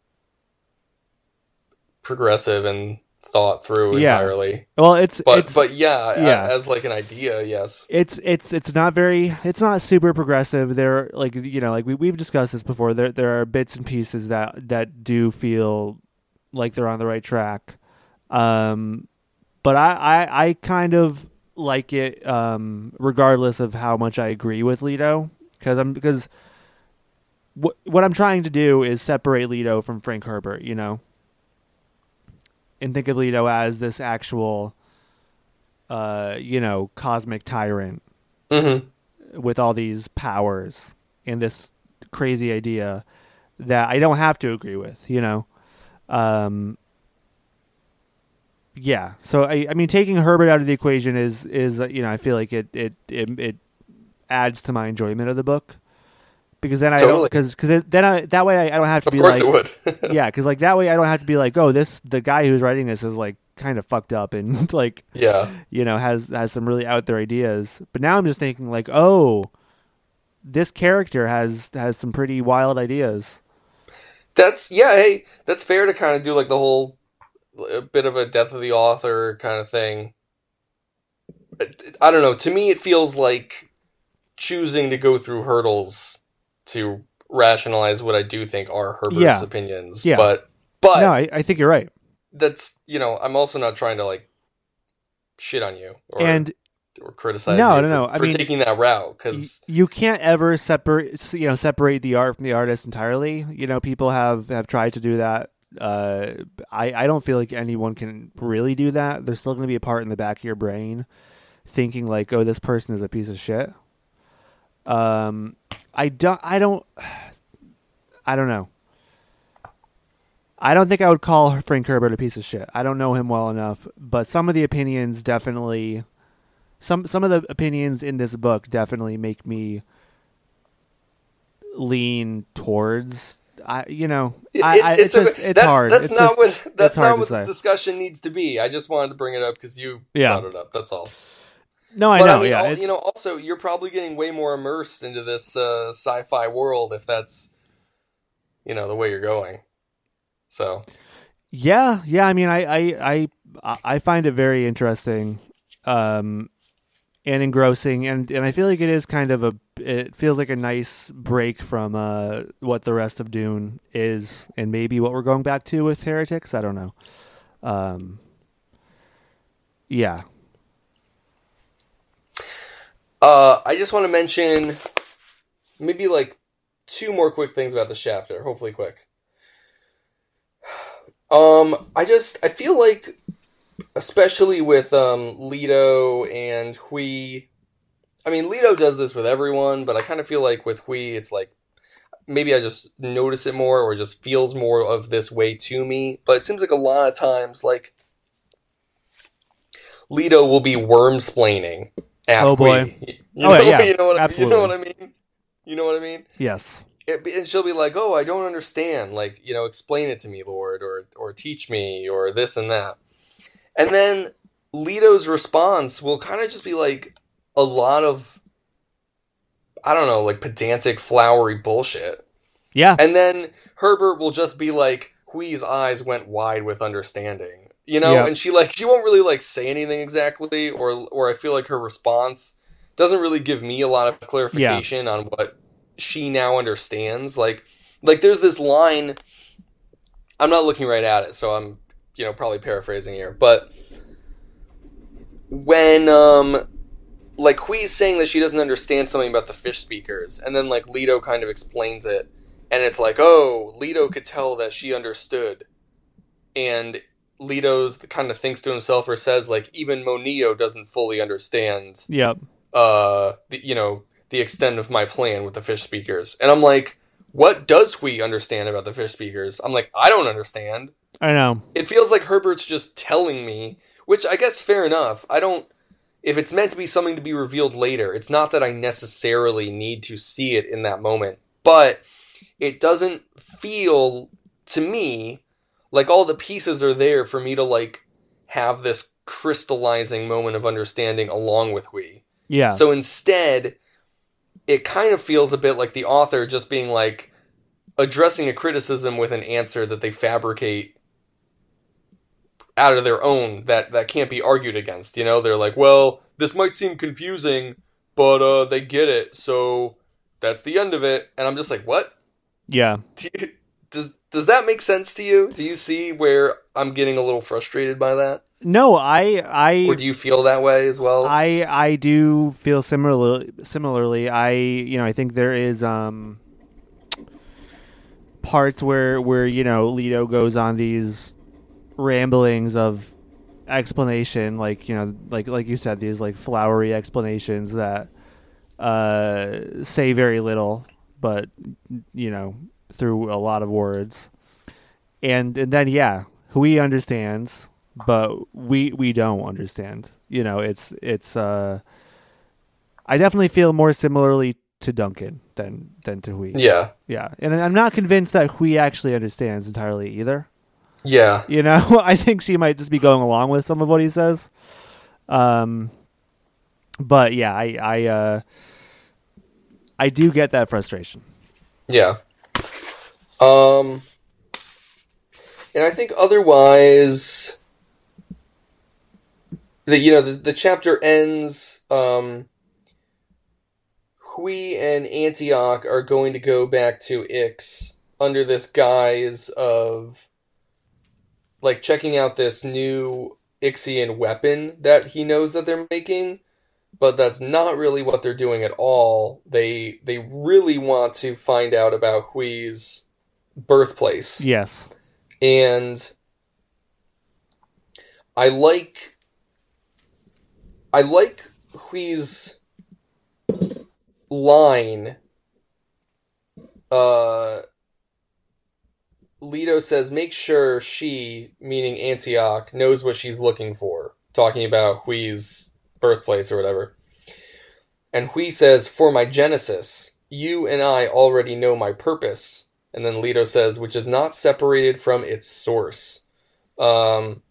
progressive and thought through Yeah. entirely. well it's But it's but yeah, yeah. as like an idea, yes. it's it's it's not very it's not super progressive. There like you know like we we've discussed this before. There there are bits and pieces that that do feel like they're on the right track. Um, but I I, I kind of like it um, regardless of how much I agree with Leto because I'm because what what I'm trying to do is separate Leto from Frank Herbert. You know. And think of Leto as this actual, uh, you know, cosmic tyrant Mm-hmm. with all these powers and this crazy idea that I don't have to agree with, you know. Um yeah, so I I mean taking Herbert out of the equation is is uh, you know, I feel like it it it, it adds to my enjoyment of the book. Because then I don't cuz cuz then I, that way I, I don't have to Of be course like it would. yeah, because like that way I don't have to be like, oh, this the guy who's writing this is like kind of fucked up and like yeah. you know has has some really out there ideas. But now I'm just thinking like, oh, this character has has some pretty wild ideas. That's yeah, hey, that's fair to kind of do like the whole a bit of a death of the author kind of thing. I don't know. To me, it feels like choosing to go through hurdles to rationalize what I do think are Herbert's Yeah. opinions. Yeah. But but no, I, I think you're right. that's you know I'm also not trying to like shit on you or and or criticize No, you no, for, no, I for mean- taking that route y- because you can't ever separate you know separate the art from the artist entirely. You know, people have have tried to do that. Uh, I I don't feel like anyone can really do that. There's still going to be a part in the back of your brain thinking like, oh, this person is a piece of shit. Um, I don't. I don't. I don't know. I don't think I would call Frank Herbert a piece of shit. I don't know him well enough, but some of the opinions definitely some some of the opinions in this book definitely make me lean towards I you know I, I, it's, a- just it's that's, hard. That's It's not just- what that's not what this discussion needs to be. I just wanted to bring it up because you Yeah. brought it up. That's all. no I but know I mean, yeah al- it's, you know, also you're probably getting way more immersed into this uh, sci-fi world if that's you know the way you're going. So Yeah, yeah. I mean, I, I, I, I find it very interesting, um, and engrossing, and and I feel like it is kind of a. It feels like a nice break from uh what the rest of Dune is, and maybe what we're going back to with Heretics. I don't know. Um. Yeah. uh, I just want to mention maybe like two more quick things about this chapter. Hopefully, quick. Um, I just I feel like, especially with um Leto and Hwi. I mean, Leto does this with everyone, but I kind of feel like with Hwi, it's like maybe I just notice it more, or it just feels more of this way to me. But it seems like a lot of times, like Leto will be worm splaining. Oh, boy. Hwi. You Oh, know, yeah, you know what I, you know what I mean. You know what I mean Yes. it, and she'll be like, "Oh, I don't understand. Like, you know, explain it to me, Lord, or or teach me, or this and that." And then Leto's response will kind of just be like a lot of, I don't know, like pedantic, flowery bullshit. Yeah. And then Herbert will just be like, Hwi's eyes went wide with understanding, you know. Yeah. And she like she won't really like say anything exactly, or or I feel like her response doesn't really give me a lot of clarification on what she now understands. Like like there's this line I'm not looking right at it, so I'm you know probably paraphrasing here, but when um like Hwi's saying that she doesn't understand something about the fish speakers, and then like Leto kind of explains it, and it's like, oh, Leto could tell that she understood, and Leto's kind of thinks to himself or says like even Moneo doesn't fully understand Yep. uh the, you know the extent of my plan with the fish speakers. And i'm like what does Hwi understand about the fish speakers? I'm like i don't understand. I know. it feels like herbert's just telling me which i guess fair enough. I don't if it's meant to be something to be revealed later it's not that i necessarily need to see it in that moment but it doesn't feel to me like all the pieces are there for me to like have this crystallizing moment of understanding along with Hwi. Yeah. So instead, it kind of feels a bit like the author just being like addressing a criticism with an answer that they fabricate out of their own that that can't be argued against. You know, they're like, "Well, this might seem confusing, but uh they get it." So that's the end of it. And I'm just like, "What? yeah. Do you, does does that make sense to you? Do you see where I'm getting a little frustrated by that? No, I I Or do you feel that way as well? I I do feel similarly. Similarly, I you know I think there is um parts where where you know Leto goes on these ramblings of explanation, like you know like like you said these like flowery explanations that uh say very little, but you know through a lot of words, and and then yeah, Hwi understands but we we don't understand. You know, it's it's uh I definitely feel more similarly to Duncan than than to Hwi. yeah, Yeah. And I'm not convinced that Hwi actually understands entirely either. Yeah, You know, I think she might just be going along with some of what he says. Um but yeah, I I uh I do get that frustration. yeah. Um, and I think otherwise, the you know the, the chapter ends. Um, Hwi and Anteac are going to go back to Ix under this guise of like checking out this new Ixian weapon that he knows that they're making, but that's not really what they're doing at all. They they really want to find out about Hwi's birthplace. Yes. And I like I like Hwi's line uh Leto says make sure she meaning Anteac knows what she's looking for. Talking about Hwi's birthplace or whatever. And Hwi says for my genesis you and I already know my purpose. And then Leto says which is not separated from its source. Um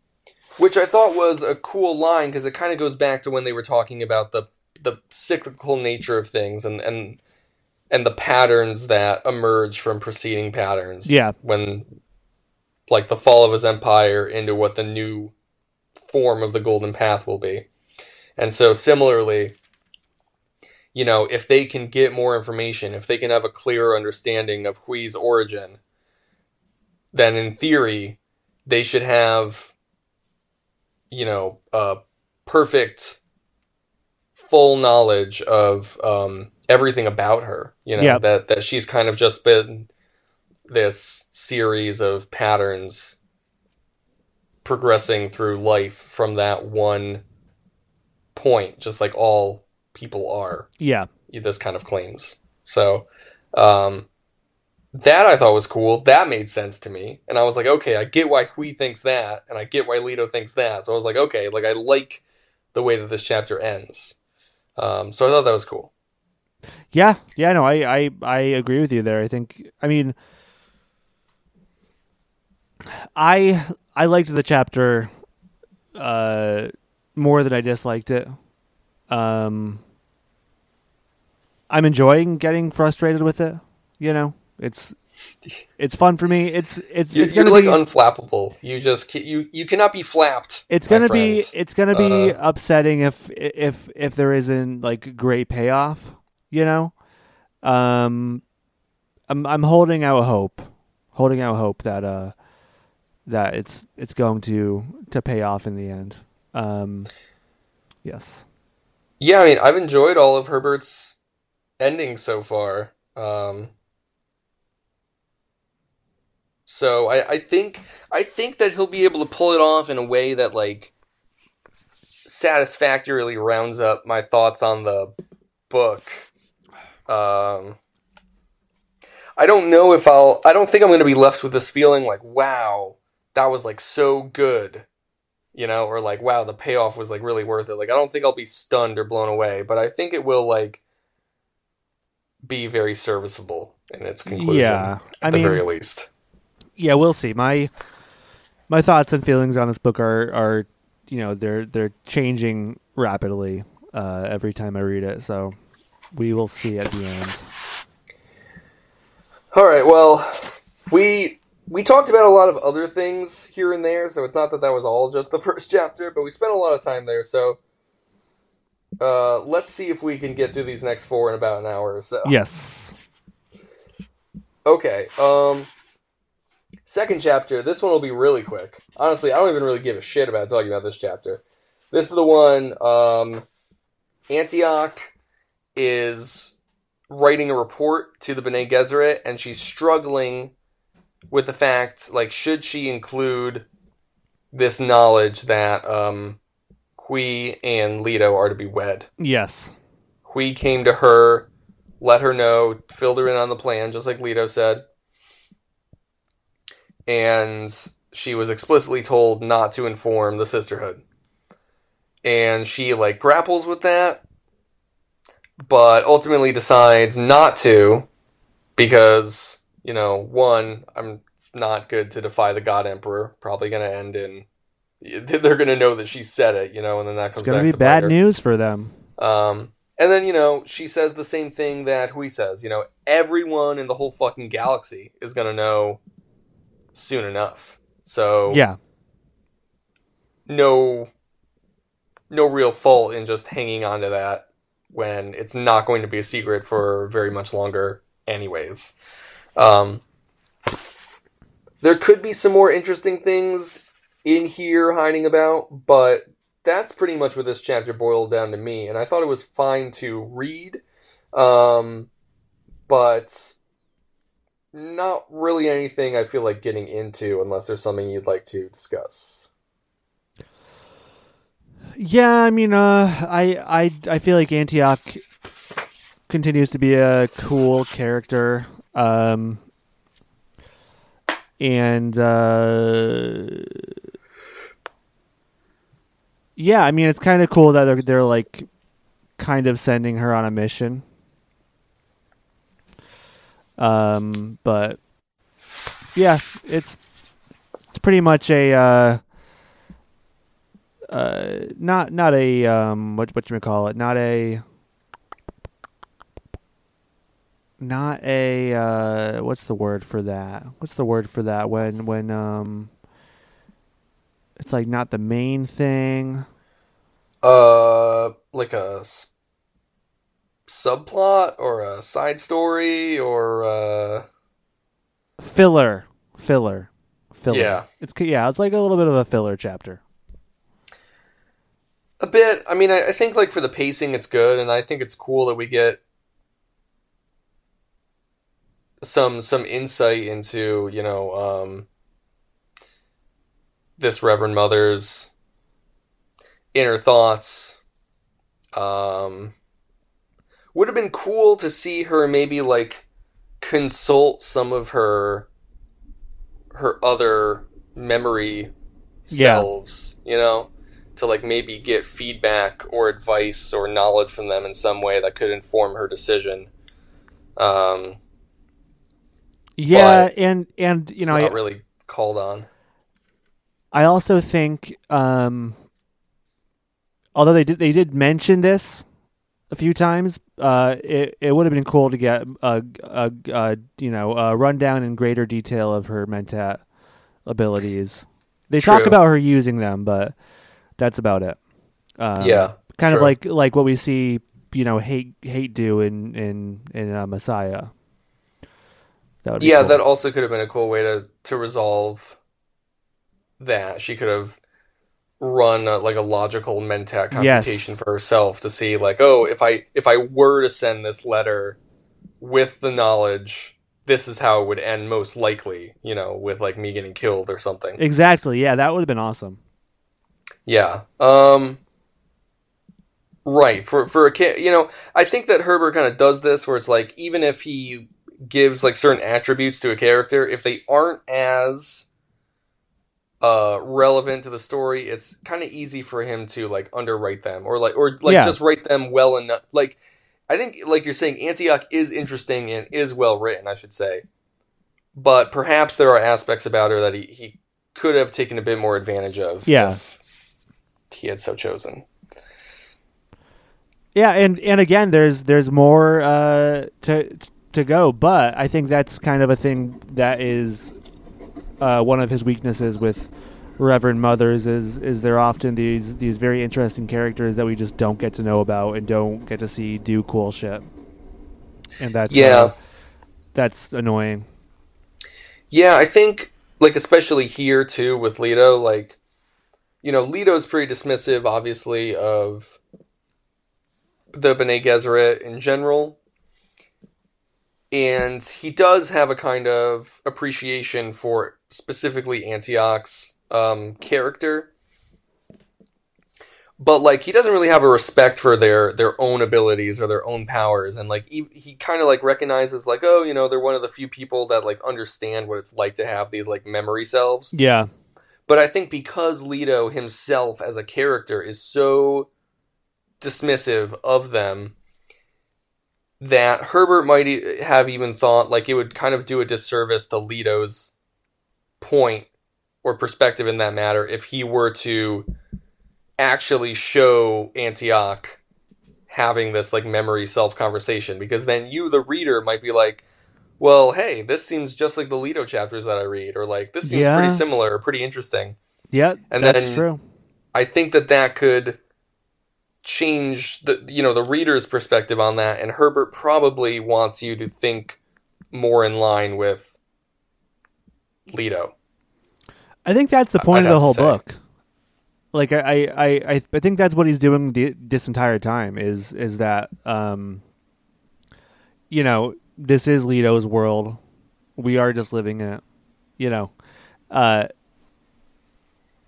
which I thought was a cool line because it kind of goes back to when they were talking about the the cyclical nature of things and and and the patterns that emerge from preceding patterns. Yeah. When like the fall of his empire into what the new form of the golden path will be. And so similarly, you know, if they can get more information, if they can have a clearer understanding of Hwi's origin, then in theory, they should have you know, a perfect, full knowledge of um, everything about her. You know Yeah. that that she's kind of just been this series of patterns progressing through life from that one point, just like all people are. Yeah. This kind of claims. So, um, that I thought was cool. That made sense to me, and I was like, okay, I get why Hwi thinks that, and I get why Leto thinks that. So I was like, okay, like I like the way that this chapter ends. Um, so I thought that was cool. Yeah, yeah, no, I, I, I agree with you there. I think, I mean, I, I liked the chapter, uh, more than I disliked it. Um, I'm enjoying getting frustrated with it. You know, it's it's fun for me. It's it's You're, it's you're gonna like be unflappable. You just you you cannot be flapped. it's gonna be friends. it's gonna be Uh, upsetting if if if there isn't like great payoff. You know, um, I'm I'm holding out hope, holding out hope that uh that it's it's going to to pay off in the end. Um, yes. Yeah, I mean, I've enjoyed all of Herbert's endings so far. Um, so I, I think I think that he'll be able to pull it off in a way that like satisfactorily rounds up my thoughts on the book. Um, I don't know if I'll. I don't think I'm going to be left with this feeling like, wow, that was like so good you know, or like, wow, the payoff was like really worth it. Like, I don't think I'll be stunned or blown away, but I think it will like be very serviceable in its conclusion. Yeah, at I the mean, very least. yeah, we'll see. My my thoughts and feelings on this book are are you know they're they're changing rapidly uh, every time I read it. So we will see at the end. All right, well, we we talked about a lot of other things here and there, so it's not that that was all just the first chapter, but we spent a lot of time there. So uh, let's see if we can get through these next four in about an hour or so. Yes. Okay. Um second chapter, this one will be really quick. Honestly, I don't even really give a shit about talking about this chapter. This is the one um Anteac is writing a report to the Bene Gesserit and she's struggling with the fact like should she include this knowledge that um Hwi and Leto are to be wed. Yes. Hwi came to her, let her know, filled her in on the plan, just like Leto said. And she was explicitly told not to inform the sisterhood. And she like grapples with that, but ultimately decides not to because, you know, one, I'm not good to defy the God Emperor. Probably gonna end in they're gonna know that she said it, you know, and then that It's comes going to be to bad news for them. Um, and then, you know, she says the same thing that Hwi says. You know, everyone in the whole fucking galaxy is going to know soon enough. So, Yeah. no, no real fault in just hanging on to that when it's not going to be a secret for very much longer, anyways. Um, there could be some more interesting things in here hiding about, but that's pretty much what this chapter boiled down to me, and I thought it was fine to read, um, but not really anything I feel like getting into unless there's something you'd like to discuss. Yeah, I mean, uh, I, I, I feel like Anteac continues to be a cool character. Um, and, uh, yeah, I mean, it's kind of cool that they're, they're like kind of sending her on a mission. Um, but yeah, it's, it's pretty much a, uh, uh, not not a um, what what you call it? Not a not a uh, what's the word for that? What's the word for that when when um, it's like not the main thing. Uh, like a s- subplot or a side story or uh, Filler, filler, filler. Yeah. it's yeah, it's like a little bit of a filler chapter. A bit. I mean, I, I think like for the pacing, it's good, and I think it's cool that we get some some insight into you know um, this Reverend Mother's inner thoughts. Um, would have been cool to see her maybe like consult some of her her other memory Yeah. selves, you know, to like maybe get feedback or advice or knowledge from them in some way that could inform her decision. Um, Yeah, and and you know, not I, really called on. I also think, um, although they did they did mention this a few times. Uh, it it would have been cool to get a, a, a you know a rundown in greater detail of her mentat abilities. They talk True. about her using them, but that's about it. Um, yeah. kind of like like what we see you know Hayt Hayt do in in in uh, Messiah. That would be Yeah, cool. that also could have been a cool way to to resolve that. She could have run a, like a logical mentat Yes. computation for herself to see like, oh, if I if I were to send this letter with the knowledge, this is how it would end most likely, you know, with like me getting killed or something. exactly. Yeah, that would have been awesome. Yeah. Um right, for for a kid, you know, I think that Herbert kind of does this where it's like even if he gives like certain attributes to a character, if they aren't as uh relevant to the story, it's kind of easy for him to like underwrite them or like or like Yeah. just write them well enough. Like I think like you're saying Anteac is interesting and is well written, I should say. But perhaps there are aspects about her that he, he could have taken a bit more advantage of. Yeah. if he had so chosen. Yeah, and and again, there's there's more uh, to to go, but I think that's kind of a thing that is uh, one of his weaknesses with Reverend Mothers is is there often these these very interesting characters that we just don't get to know about and don't get to see do cool shit, and that's Yeah. uh, that's annoying. Yeah, I think like especially here too with Leto, like you know, Leto's pretty dismissive, obviously, of the Bene Gesserit in general. And he does have a kind of appreciation for specifically Anteac's um, character. But like he doesn't really have a respect for their their own abilities or their own powers and like he, he kind of like recognizes like oh you know they're one of the few people that like understand what it's like to have these like memory selves Yeah, but I think because Leto himself as a character is so dismissive of them that Herbert might have even thought like it would kind of do a disservice to Leto's point or perspective in that matter if he were to actually show Anteac having this like memory self conversation because then you the reader might be like well hey this seems just like the Leto chapters that I read or like this seems Yeah. pretty similar or pretty interesting yeah, And that's then- true. I think that that could change the you know the reader's perspective on that and Herbert probably wants you to think more in line with Leto. I think that's the point I'd of the whole book. Like I, I, I, I I think that's what he's doing the, this entire time is is that um, you know, this is Leto's world. We are just living in it. You know, uh,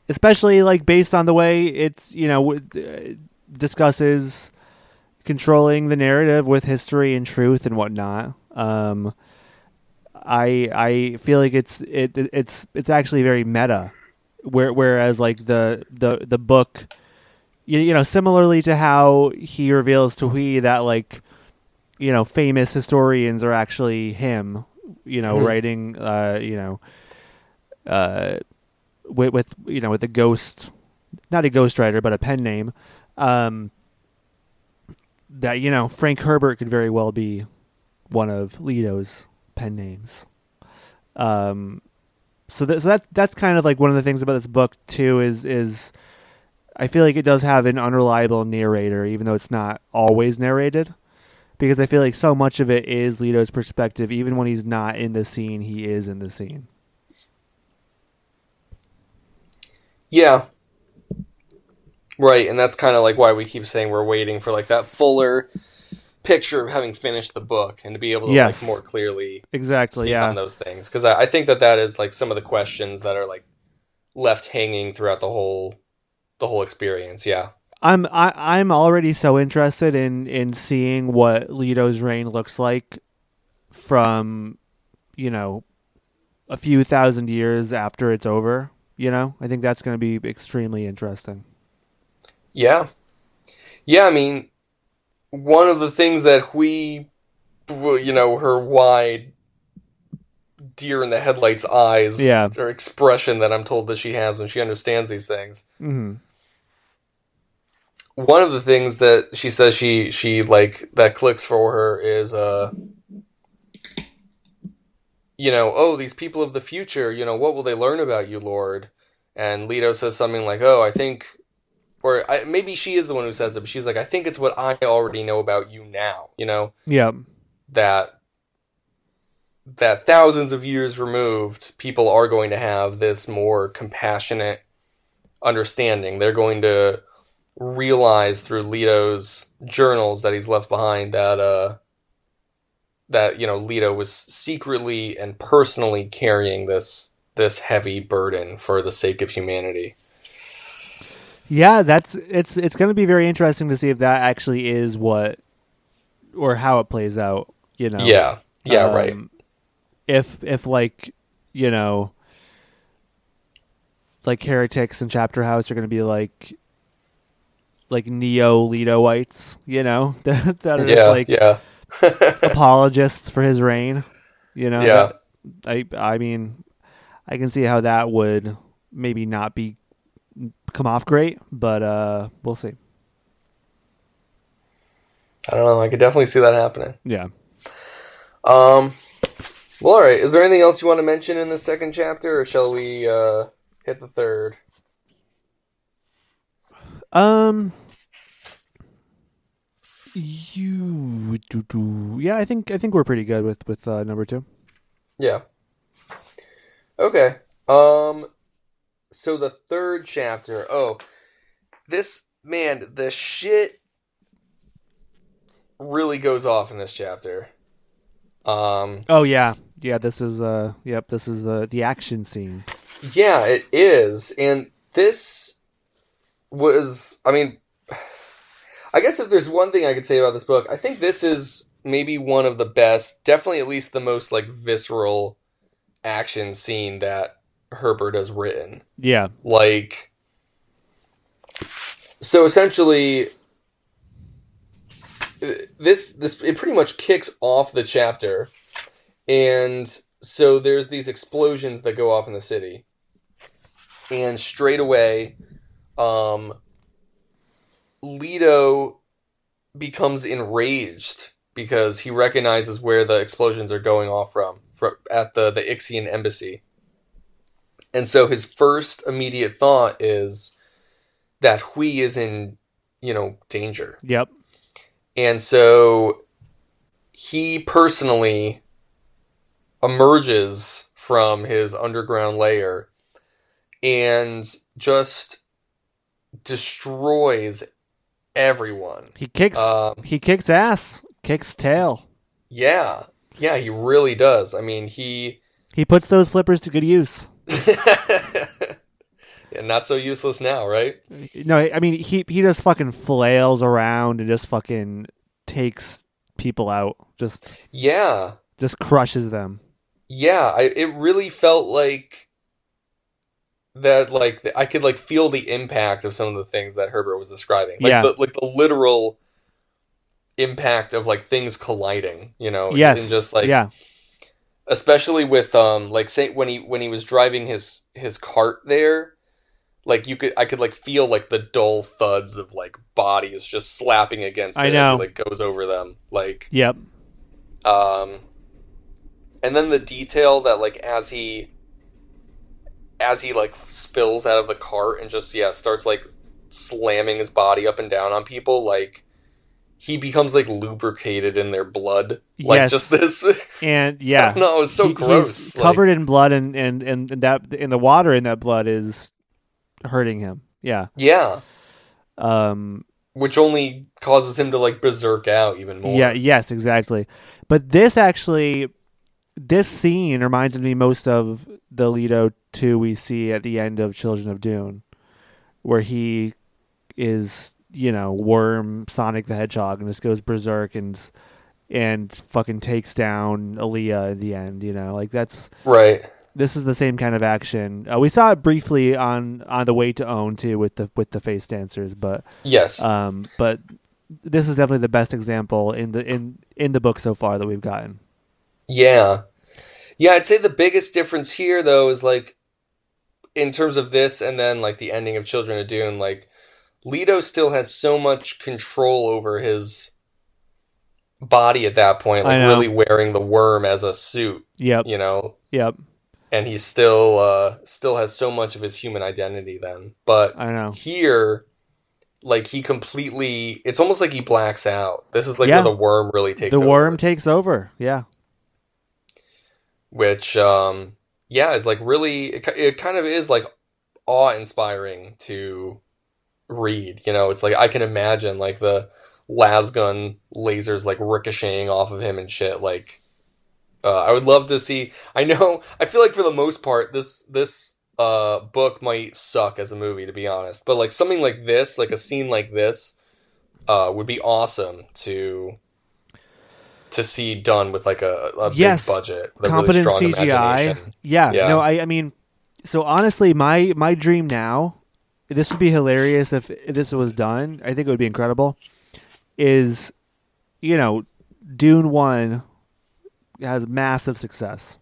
especially like based on the way it's you know w- uh, discusses controlling the narrative with history and truth and whatnot. Um, I I feel like it's it it's it's actually very meta, where whereas like the the the book, you, you know, similarly to how he reveals to Hwi that like, you know, famous historians are actually him, you know, Mhm. writing, uh, you know, uh, with with you know with a ghost, not a ghostwriter but a pen name, um, that you know Frank Herbert could very well be one of Leto's pen names. Um, so, that, so that that's kind of like one of the things about this book too is is I feel like it does have an unreliable narrator, even though it's not always narrated, because I feel like so much of it is Leto's perspective. Even when he's not in the scene, he is in the scene. Yeah. Right, and that's kind of like why we keep saying we're waiting for like that fuller picture of having finished the book and to be able to Yes. like more clearly Exactly. Yeah. on those things because I, I think that that is like some of the questions that are like left hanging throughout the whole the whole experience. Yeah. I'm I, I'm already so interested in in seeing what Leto's reign looks like from you know a few thousand years after it's over. You know, I think that's going to be extremely interesting. Yeah. Yeah, I mean, one of the things that we, you know, her wide deer in the headlights eyes Yeah. or expression that I'm told that she has when she understands these things hmm one of the things that she says she she like that clicks for her is uh you know, oh, these people of the future, you know, what will they learn about you, Lord? And Leto says something like, "Oh, I think or I, maybe she is the one who says it, but she's like, I think it's what I already know about you now, you know, Yeah. that that thousands of years removed, people are going to have this more compassionate understanding. They're going to realize through Leto's journals that he's left behind that uh that you know Leto was secretly and personally carrying this this heavy burden for the sake of humanity. Yeah, that's it's it's going to be very interesting to see if that actually is what or how it plays out, you know. Yeah. Yeah, right. Um, If if like, you know, like heretics and chapter house are going to be like like neo Letoites, you know, that, that are just like yeah. apologists for his reign, you know. Yeah. I I mean, I can see how that would maybe not be come off great, but uh we'll see. I don't know. I could definitely see that happening. Yeah. Um, well, all right. Is there anything else you want to mention in the second chapter, or shall we uh, hit the third? Um. You do do yeah. I think I think we're pretty good with with uh, number two. Yeah. Okay. Um. So the third chapter. Oh, this man, the shit really goes off in this chapter. Um. Oh yeah, yeah. This is uh. Yep. This is the the action scene. Yeah, it is. And this was, I mean, I guess if there's one thing I could say about this book, I think this is maybe one of the best, definitely at least the most like visceral action scene that Herbert has written. Yeah. Like, so essentially, this this it pretty much kicks off the chapter, and so there's these explosions that go off in the city, and straight away, um, Leto becomes enraged because he recognizes where the explosions are going off from, from at the the Ixian embassy. And so his first immediate thought is that Hwi is in, you know, danger. Yep. And so he personally emerges from his underground layer and just destroys everyone. He kicks. Um, he kicks ass. Kicks tail. yeah. Yeah, he really does. I mean, he He puts those flippers to good use. yeah, not so useless now, right? No, I mean he he just fucking flails around and just fucking takes people out. Just Yeah. just crushes them. Yeah, I it really felt like that like I could like feel the impact of some of the things that Herbert was describing. Like Yeah. the like the literal impact of like things colliding, you know, Yes. and just like yeah. especially with um like say when he when he was driving his his cart there like you could i could like feel like the dull thuds of like bodies just slapping against I it know. as it like goes over them like Yep. um and then the detail that like as he as he like spills out of the cart and just yeah starts like slamming his body up and down on people like he becomes like lubricated in their blood like Yes. just this And yeah. no it's so He- gross. Like- covered in blood, and, and and and that and the water in that blood is hurting him. Yeah. yeah Um. which only causes him to like berserk out even more. Yeah. Yes. Exactly. But this actually, this scene reminded me most of the Leto two we see at the end of Children of Dune, where he is you know worm Sonic the Hedgehog and just goes berserk and and fucking takes down Alia in the end. You know, like that's right. this is the same kind of action. Uh, we saw it briefly on on the way to own too with the with the face dancers, but Yes. um, but this is definitely the best example in the in in the book so far that we've gotten. Yeah. Yeah, I'd say the biggest difference here though is like in terms of this and then like the ending of Children of Dune, like Leto still has so much control over his body at that point, like really wearing the worm as a suit, Yep. you know, Yep. and he still uh still has so much of his human identity then. But I know. here like he completely it's almost like he blacks out. This is like Yeah. where the worm really takes The over, worm takes over. Yeah. Which um yeah, is like really it, it kind of is like awe-inspiring to read, you know. It's like I can imagine like the lasgun lasers like ricocheting off of him and shit like uh, I would love to see I know I feel like for the most part this this uh book might suck as a movie to be honest but like something like this like a scene like this uh would be awesome to to see done with like a, a Yes. big budget with Competent really CGI. Yeah. Yeah. No, I I mean so honestly my my dream now this would be hilarious if this was done. I think it would be incredible. Is you know, Dune 1 has massive success.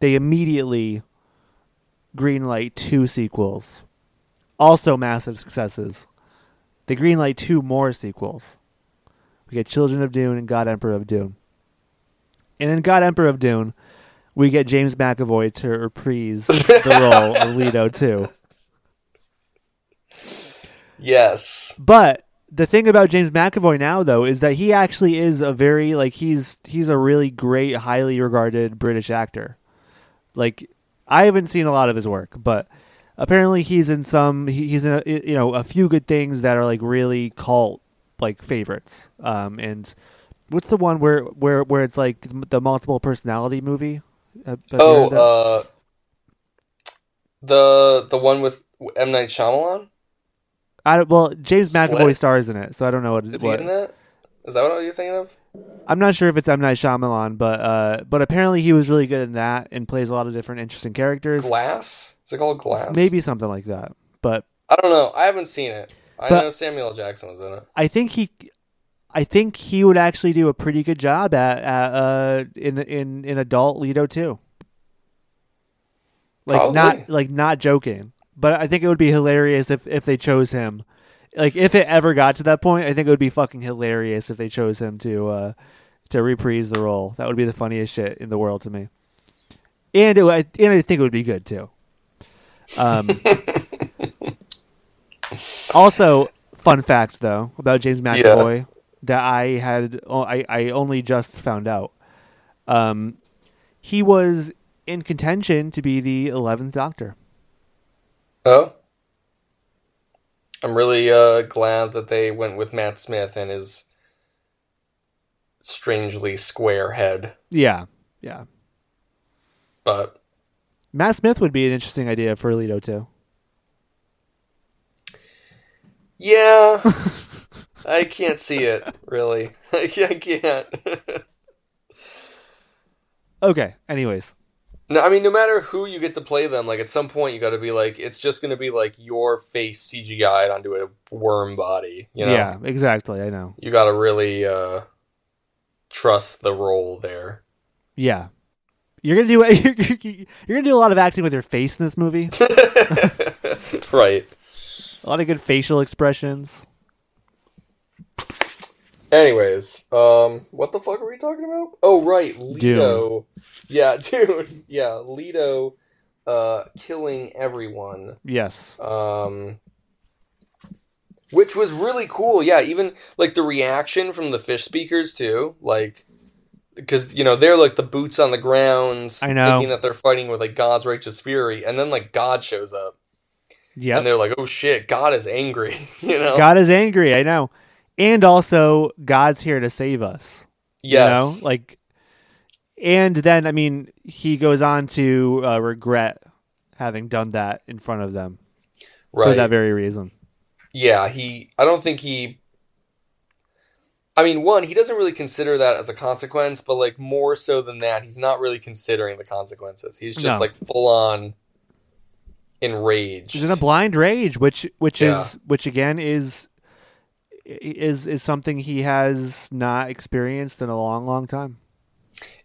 They immediately greenlight two sequels. Also massive successes. They greenlight two more sequels. We get Children of Dune and God Emperor of Dune. And in God Emperor of Dune, we get James McAvoy to reprise the role of Leto too. yes But the thing about James McAvoy now though is that he actually is a very like he's he's a really great, highly regarded British actor. Like I haven't seen a lot of his work, but apparently he's in some he, he's in a, you know a few good things that are like really cult like favorites. Um and what's the one where where where it's like the multiple personality movie? Have- have you heard that? oh uh the the one with M Night Shyamalan I don't, well, James Split? McAvoy stars in it, so I don't know what. is he what in that is that what you're thinking of I'm not sure if it's M Night Shyamalan, but uh, but apparently he was really good in that and plays a lot of different interesting characters. Glass is it called Glass Maybe something like that. But I don't know I haven't seen it I But- know Samuel Jackson was in it I think he, I think he would actually do a pretty good job at, at uh in in in adult Leto too. Like Probably. not like not joking, but I think it would be hilarious if if they chose him. Like if it ever got to that point, I think it would be fucking hilarious if they chose him to uh to reprise the role. That would be the funniest shit in the world to me. And it, and I think it would be good too. Um. also, fun fact though about James McAvoy that I had I I only just found out. Um, he was in contention to be the eleventh Doctor. oh I'm really uh glad that they went with Matt Smith and his strangely square head Yeah, yeah. but Matt Smith would be an interesting idea for Leto too. Yeah, I can't see it really. I can't. Okay. Anyways, no, I mean, no matter who you get to play them, like at some point you got to be like, it's just going to be like your face CGI'd onto a worm body. You know, yeah, exactly. I know. you got to really uh, trust the role there. Yeah, you're gonna do you're gonna do a lot of acting with your face in this movie. right. A lot of good facial expressions. Anyways, um, what the fuck are we talking about? Oh, right, Leto. Yeah, dude. Yeah, Leto, uh, killing everyone. Yes. Um, which was really cool. Yeah, even like the reaction from the fish speakers too. Like, because you know they're like the boots on the ground, I know. thinking that they're fighting with like God's righteous fury, and then like God shows up, and they're like, "Oh shit, God is angry." you know? God is angry. I know. And also, God's here to save us. yes. You know, like, and then I mean, he goes on to uh, regret having done that in front of them right. for that very reason. Yeah, he. I don't think he. I mean, one, he doesn't really consider that as a consequence, but like more so than that, he's not really considering the consequences. He's just No. like full on enraged. He's in a blind rage, which which Yeah. is which again is is is something he has not experienced in a long, long time.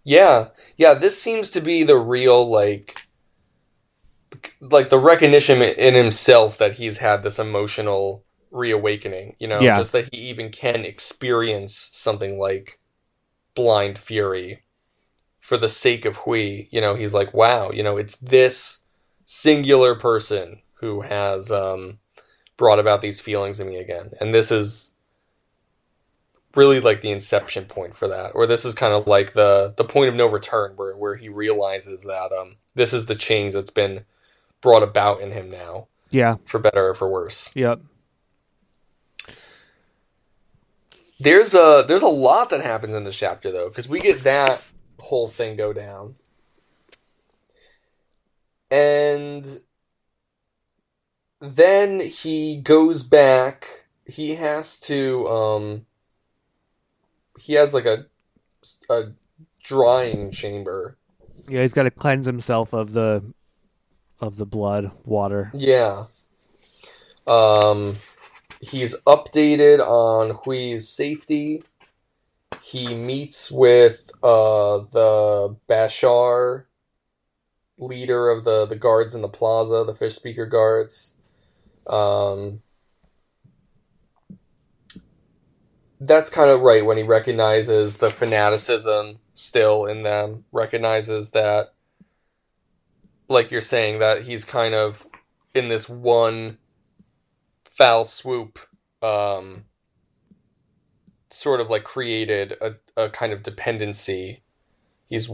Yeah, yeah. This seems to be the real like, like the recognition in himself that he's had this emotional reawakening. You know, Yeah. just that he even can experience something like blind fury for the sake of Hwi. You know, he's like, wow, you know, it's this singular person who has um, brought about these feelings in me again, and this is really like the inception point for that. Or this is kind of like the the point of no return where where he realizes that um this is the change that's been brought about in him now. Yeah. for better or for worse. Yep. there's a there's a lot that happens in this chapter though because we get that whole thing go down and then he goes back he has to um he has like a a drying chamber Yeah, he's got to cleanse himself of the of the blood water. Yeah. Um, he's updated on Hwi's safety. He meets with uh, the Bashar leader of the, the guards in the plaza, the fish speaker guards. Um, that's kind of right when he recognizes the fanaticism still in them, recognizes that like you're saying that he's kind of in this one foul swoop um sort of like created a, a kind of dependency he's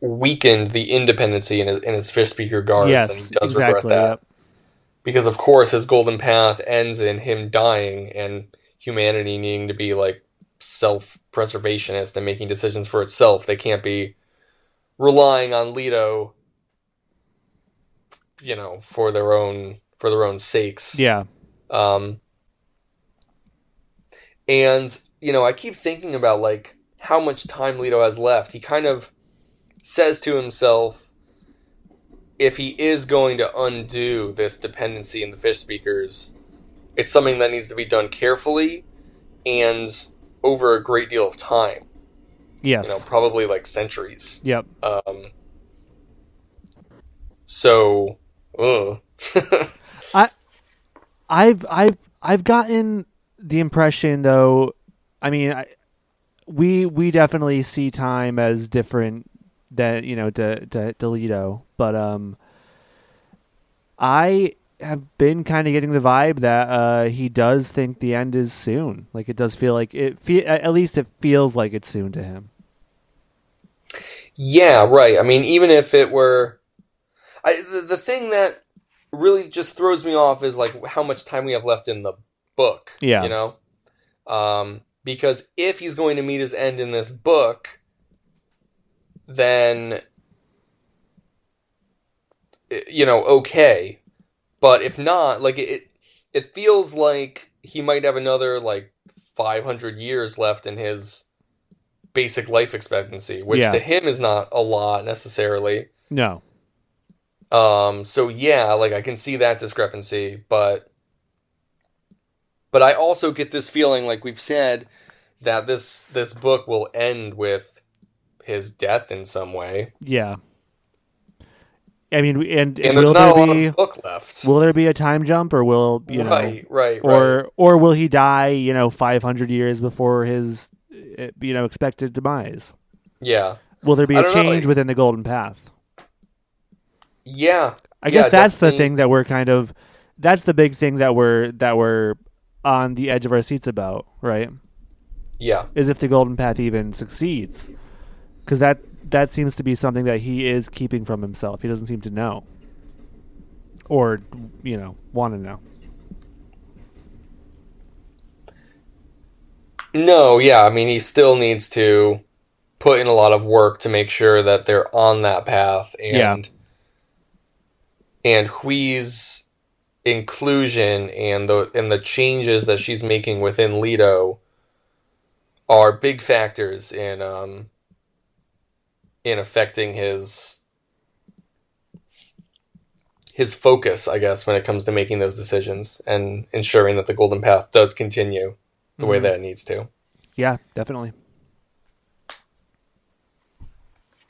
weakened the independency in his, in his fish speaker guards and yes, he does exactly. regret that Yep. because of course his golden path ends in him dying and humanity needing to be like self-preservationist and making decisions for itself they can't be relying on leto you know for their own for their own sakes Yeah. um and you know i keep thinking about like how much time leto has left he kind of says to himself if he is going to undo this dependency in the fish speakers it's something that needs to be done carefully and over a great deal of time Yes. you know probably like centuries Yep. um so uh. I've I've I've gotten the impression though. I mean, I, we we definitely see time as different than you know to to, to Leto, but um, I have been kind of getting the vibe that uh he does think the end is soon. Like it does feel like it. Fe- at least it feels like it's soon to him. Yeah, right. I mean, even if it were, I the, the thing that really just throws me off is like how much time we have left in the book. Yeah. you know, um, because if he's going to meet his end in this book, then you know, okay, but if not, like it, it feels like he might have another like five hundred years left in his basic life expectancy, which Yeah. to him is not a lot necessarily. No. Um, so yeah, like I can see that discrepancy, but but I also get this feeling, like we've said, that this this book will end with his death in some way, Yeah. I mean, and, and will there's not a there be book left. will there be a time jump, or will you know? right, right, right. or or will he die you know 500 years before his uh, you know expected demise yeah, will there be I a don't know, change like- within the golden path yeah, i guess Yeah, that's the thing that we're kind of that's the big thing that we're that we're on the edge of our seats about right yeah, is if the golden path even succeeds because that that seems to be something that he is keeping from himself. He doesn't seem to know. Or you know want to know. No, yeah, I mean he still needs to put in a lot of work to make sure that they're on that path and and Hwi's inclusion and the and the changes that she's making within Leto are big factors in um in affecting his his focus, I guess, when it comes to making those decisions and ensuring that the golden path does continue the way Mhm. that it needs to. yeah definitely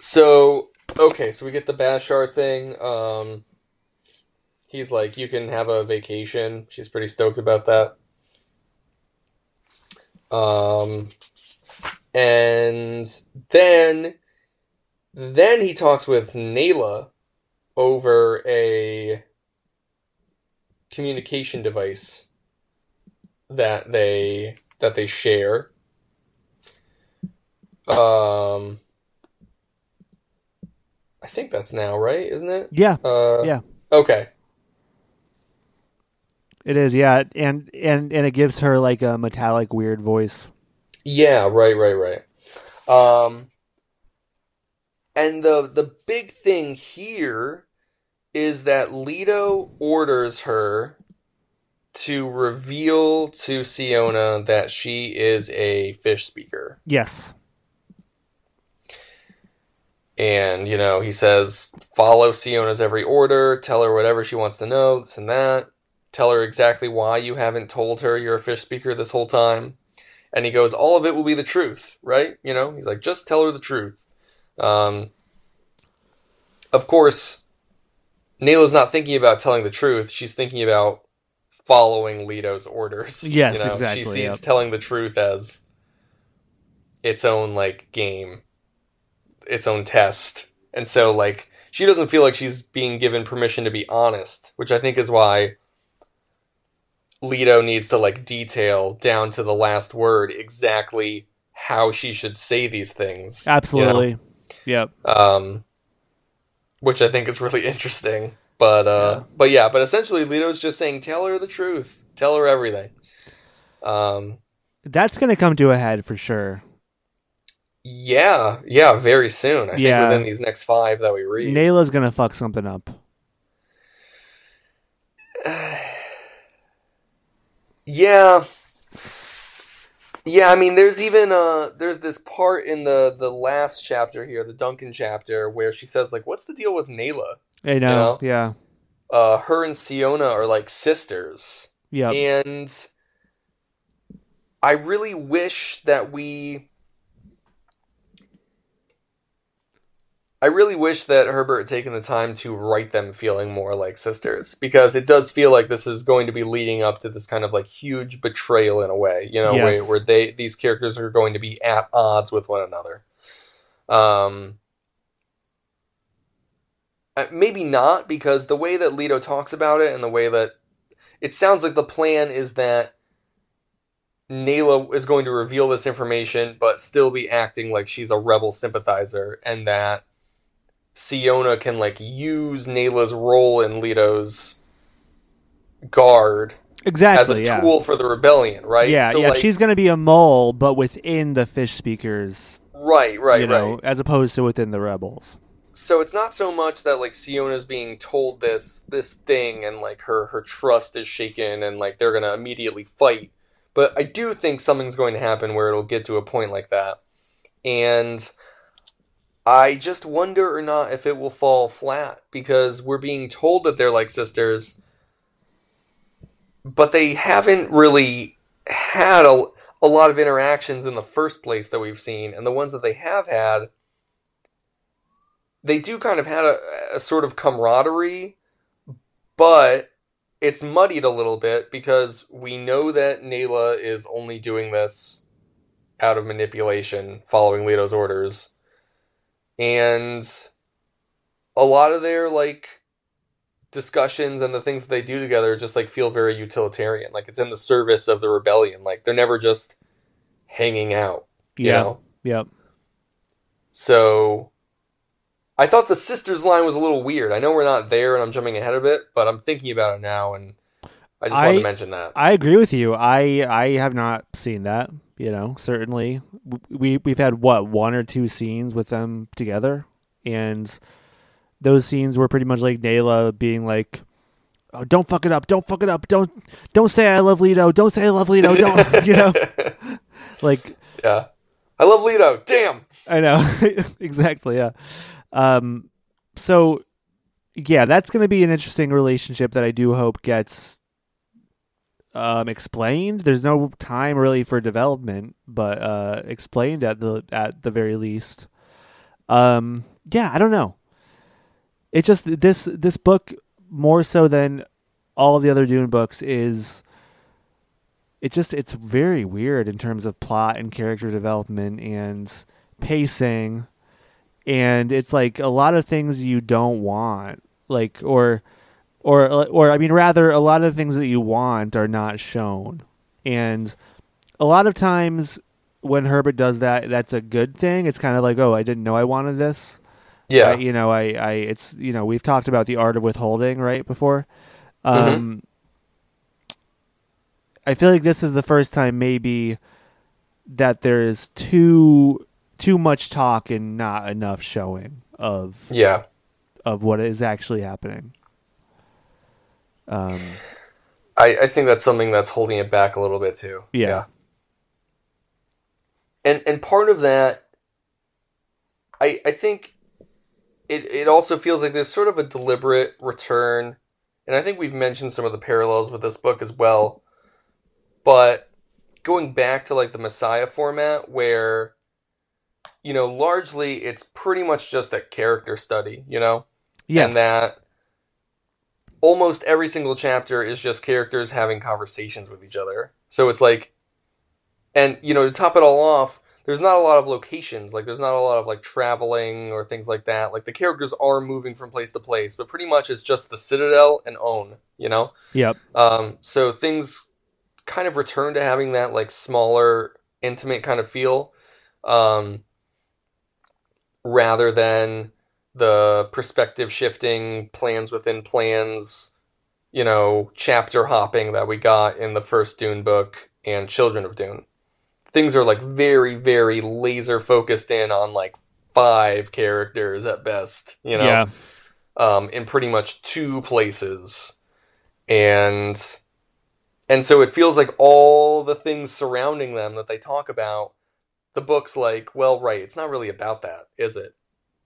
So okay, so we get the Bashar thing. Um, he's like, you can have a vacation. She's pretty stoked about that. Um, and then then he talks with Nayla over a communication device that they that they share. Um, I think that's now right, isn't it? Yeah, Uh, Yeah. Okay. it is. Yeah, and and and it gives her like a metallic, weird voice. Yeah, right, right, right. Um, and the the big thing here is that Leto orders her to reveal to Siona that she is a fish speaker. Yes. And, you know, he says, follow Siona's every order, tell her whatever she wants to know, this and that. Tell her exactly why you haven't told her you're a fish speaker this whole time. And he goes, all of it will be the truth, right? You know, he's like, just tell her the truth. Um, of course, Nayla's not thinking about telling the truth. She's thinking about following Leto's orders. Yes, you know? exactly, She sees yep. telling the truth as its own, like, game its own test. And so like she doesn't feel like she's being given permission to be honest, which I think is why Leto needs to like detail down to the last word exactly how she should say these things. you know? Yep. Um which I think is really interesting. But uh Yeah. but yeah, but essentially Leto's just saying tell her the truth. Tell her everything. Um That's going to come to a head for sure. yeah, yeah, very soon. I Yeah. think within these next 5 that we read. Nayla's going to fuck something up. Yeah. Yeah, I mean there's even uh there's this part in the the last chapter here, the Duncan chapter, where she says like what's the deal with Nayla? I know. know? Yeah. Uh her and Siona are like sisters. Yeah. And I really wish that we I really wish that Herbert had taken the time to write them feeling more like sisters because it does feel like this is going to be leading up to this kind of like huge betrayal in a way, you know, Yes. where, where they these characters are going to be at odds with one another. Um uh, maybe not because the way that Leto talks about it and the way that it sounds like the plan is that Nayla is going to reveal this information, but still be acting like she's a rebel sympathizer, and that Siona can like use Nayla's role in Leto's guard exactly. as a yeah. tool for the rebellion, right? Yeah, So, yeah. like- She's going to be a mole, but within the fish speakers, right, right, you know, right. as opposed to within the rebels. so it's not so much that like Siona's being told this this thing and like her her trust is shaken and like they're gonna immediately fight. But I do think something's going to happen where it'll get to a point like that. And I just wonder or not if it will fall flat because we're being told that they're like sisters, but they haven't really had a, a lot of interactions in the first place that we've seen, and the ones that they have had they do kind of had a, a sort of camaraderie, but it's muddied a little bit because we know that Nayla is only doing this out of manipulation, following Leto's orders. And a lot of their like discussions and the things that they do together just like feel very utilitarian. Like it's in the service of the rebellion. Like they're never just hanging out. You Yeah. know? Yep. So I thought the sisters line was a little weird. I know we're not there and I'm jumping ahead a bit, but I'm thinking about it now and I just wanted I- to mention that. I agree with you. I I have not seen that. You know, certainly we we've had what one or two scenes with them together, and those scenes were pretty much like Nayla being like, "Oh, don't fuck it up! Don't fuck it up! Don't don't say I love Leto! Don't say I love Leto! Don't you know?" Like yeah. I love Leto. Damn. I know exactly. Yeah. Um. So, yeah, that's going to be an interesting relationship that I do hope gets um explained. There's no time really for development, but uh explained at the at the very least. Um. Yeah, I don't know. It just this this book more so than all the other Dune books is it just it's very weird in terms of plot and character development and pacing and it's like a lot of things you don't want like or or or I mean rather a lot of the things that you want are not shown and a lot of times when Herbert does that that's a good thing it's kind of like oh I didn't know I wanted this Yeah. You know I I it's you know we've talked about the art of withholding right before um I feel like this is the first time maybe that there's too too much talk and not enough showing of yeah. of what is actually happening. Um, I, I think that's something that's holding it back a little bit too. Yeah. And and part of that I I think it it also feels like there's sort of a deliberate return and I think we've mentioned some of the parallels with this book as well. But going back to like the Messiah format where you know, largely it's pretty much just a character study, you know? yes, and that almost every single chapter is just characters having conversations with each other. So it's like, and you know, to top it all off, there's not a lot of locations. Like, there's not a lot of like traveling or things like that. Like, the characters are moving from place to place, but pretty much it's just the Citadel and Onn. You know, yep, um, so things kind of return to having that like smaller, intimate kind of feel, um, rather than the perspective shifting, plans within plans, you know, chapter hopping that we got in the first Dune book and Children of Dune. Things are like very, very laser focused in on like five characters at best, you know yeah, um, in pretty much two places, and and so it feels like all the things surrounding them that they talk about, the book's like, well, right, it's not really about that, is it?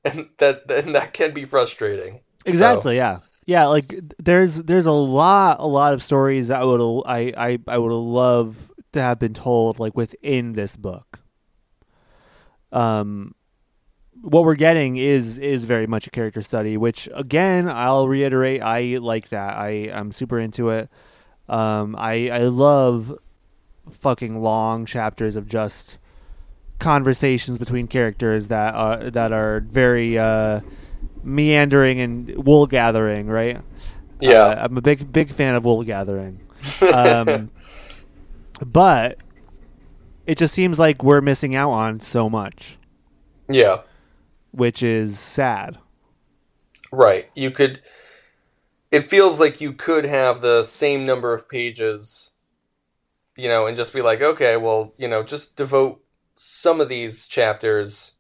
And that and that can be frustrating. exactly, yeah, yeah. Like there's there's a lot a lot of stories that I would I I I would love to have been told like within this book. Um, what we're getting is is very much a character study, which again I'll reiterate I like that. I I'm super into it. Um, I I love fucking long chapters of just conversations between characters that are that are very uh, meandering and wool gathering, right? Yeah. Uh, I'm a big big fan of wool gathering. Um, but it just seems like we're missing out on so much, yeah, which is sad. right. You could. It feels like you could have the same number of pages, you know, and just be like, okay, well, you know, just devote some of these chapters,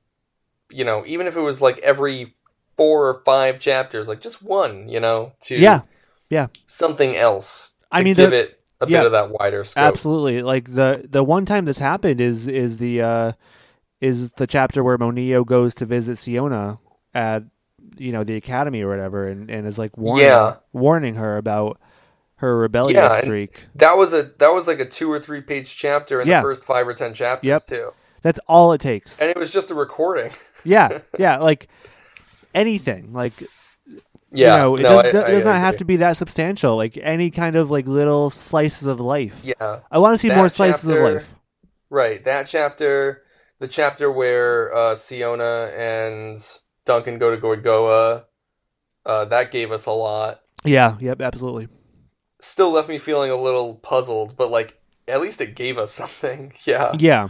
you know, even if it was like every four or five chapters, like just one, you know, to Yeah. Yeah. something else. To I mean, give the- it a yeah. bit of that wider scope. Absolutely. Like the the one time this happened is is the uh is the chapter where Moneo goes to visit Siona at you know the academy or whatever and, and is like warning Yeah. warning her about her rebellious Yeah, streak. That was a that was like a two or three page chapter in Yeah. the first five or ten chapters Yep. too, That's all it takes. and it was just a recording. yeah. Yeah, like anything. Like Yeah, you know, it no, does, I- does, I not have to be that substantial. Like any kind of like little slices of life. Yeah, I want to see That more slices chapter- of life. right. That chapter, the chapter where uh, Siona and Duncan go to Goygoa, uh, that gave us a lot. Yeah, yep, absolutely. Still left me feeling a little puzzled, but like at least it gave us something. Yeah, Yeah.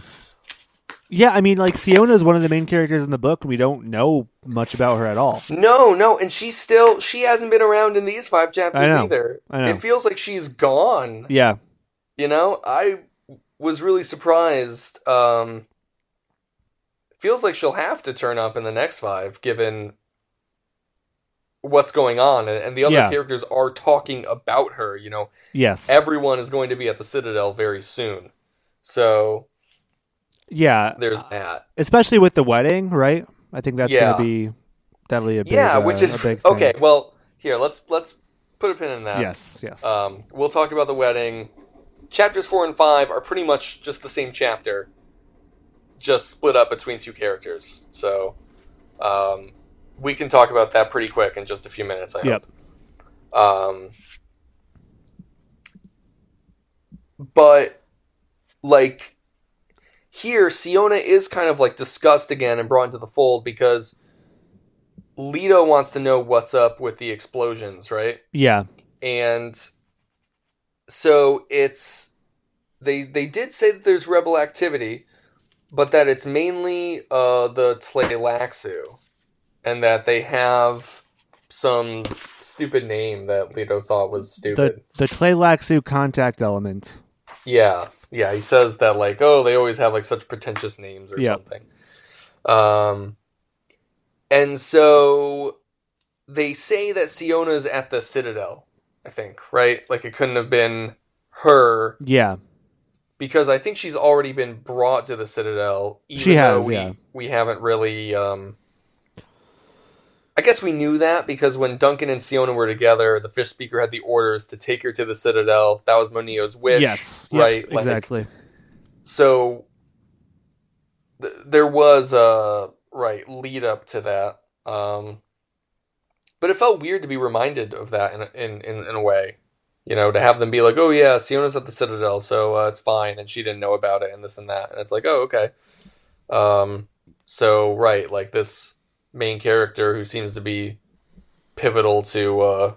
Yeah, I mean, like Siona is one of the main characters in the book, and we don't know much about her at all. No, no, and she's still she hasn't been around in these five chapters I know, either. I know. It feels like she's gone. Yeah, You know, I was really surprised. Um feels like she'll have to turn up in the next five given what's going on and, the other Yeah. characters are talking about her, you know. yes, Everyone is going to be at the Citadel very soon. So, yeah. there's that. Especially with the wedding, right? I think that's Yeah. gonna be that'll a big, yeah, uh, which is big thing. okay. Well, here let's let's put a pin in that. Yes, yes. Um, we'll talk about the wedding. Chapters four and five are pretty much just the same chapter, just split up between two characters. So, um, we can talk about that pretty quick in just a few minutes. I Yep. hope. Um, but like here Siona is kind of like discussed again and brought into the fold because Leto wants to know what's up with the explosions, right? Yeah. And so it's they they did say that there's rebel activity, but that it's mainly uh the Tleilaxu and that they have some stupid name that Leto thought was stupid. The the Tleilaxu contact element. Yeah, yeah. He says that like, oh, they always have like such pretentious names or Yep. something. Um, and so they say that Siona's at the Citadel. I think right, like it couldn't have been her Yeah. because I think she's already been brought to the Citadel. Even She has, though we, yeah. We haven't really. Um, I guess we knew that because when Duncan and Siona were together, the fish speaker had the orders to take her to the Citadel. That was Moneo's wish. yes. Yep, right. Like, exactly. so th- there was a right lead up to that. Um, but it felt weird to be reminded of that in a- in in, in a way. You know, to have them be like, "Oh yeah, Siona's at the Citadel, so uh, it's fine," and she didn't know about it, and this and that, and it's like, "Oh okay." Um, so right, like this main character who seems to be pivotal to uh,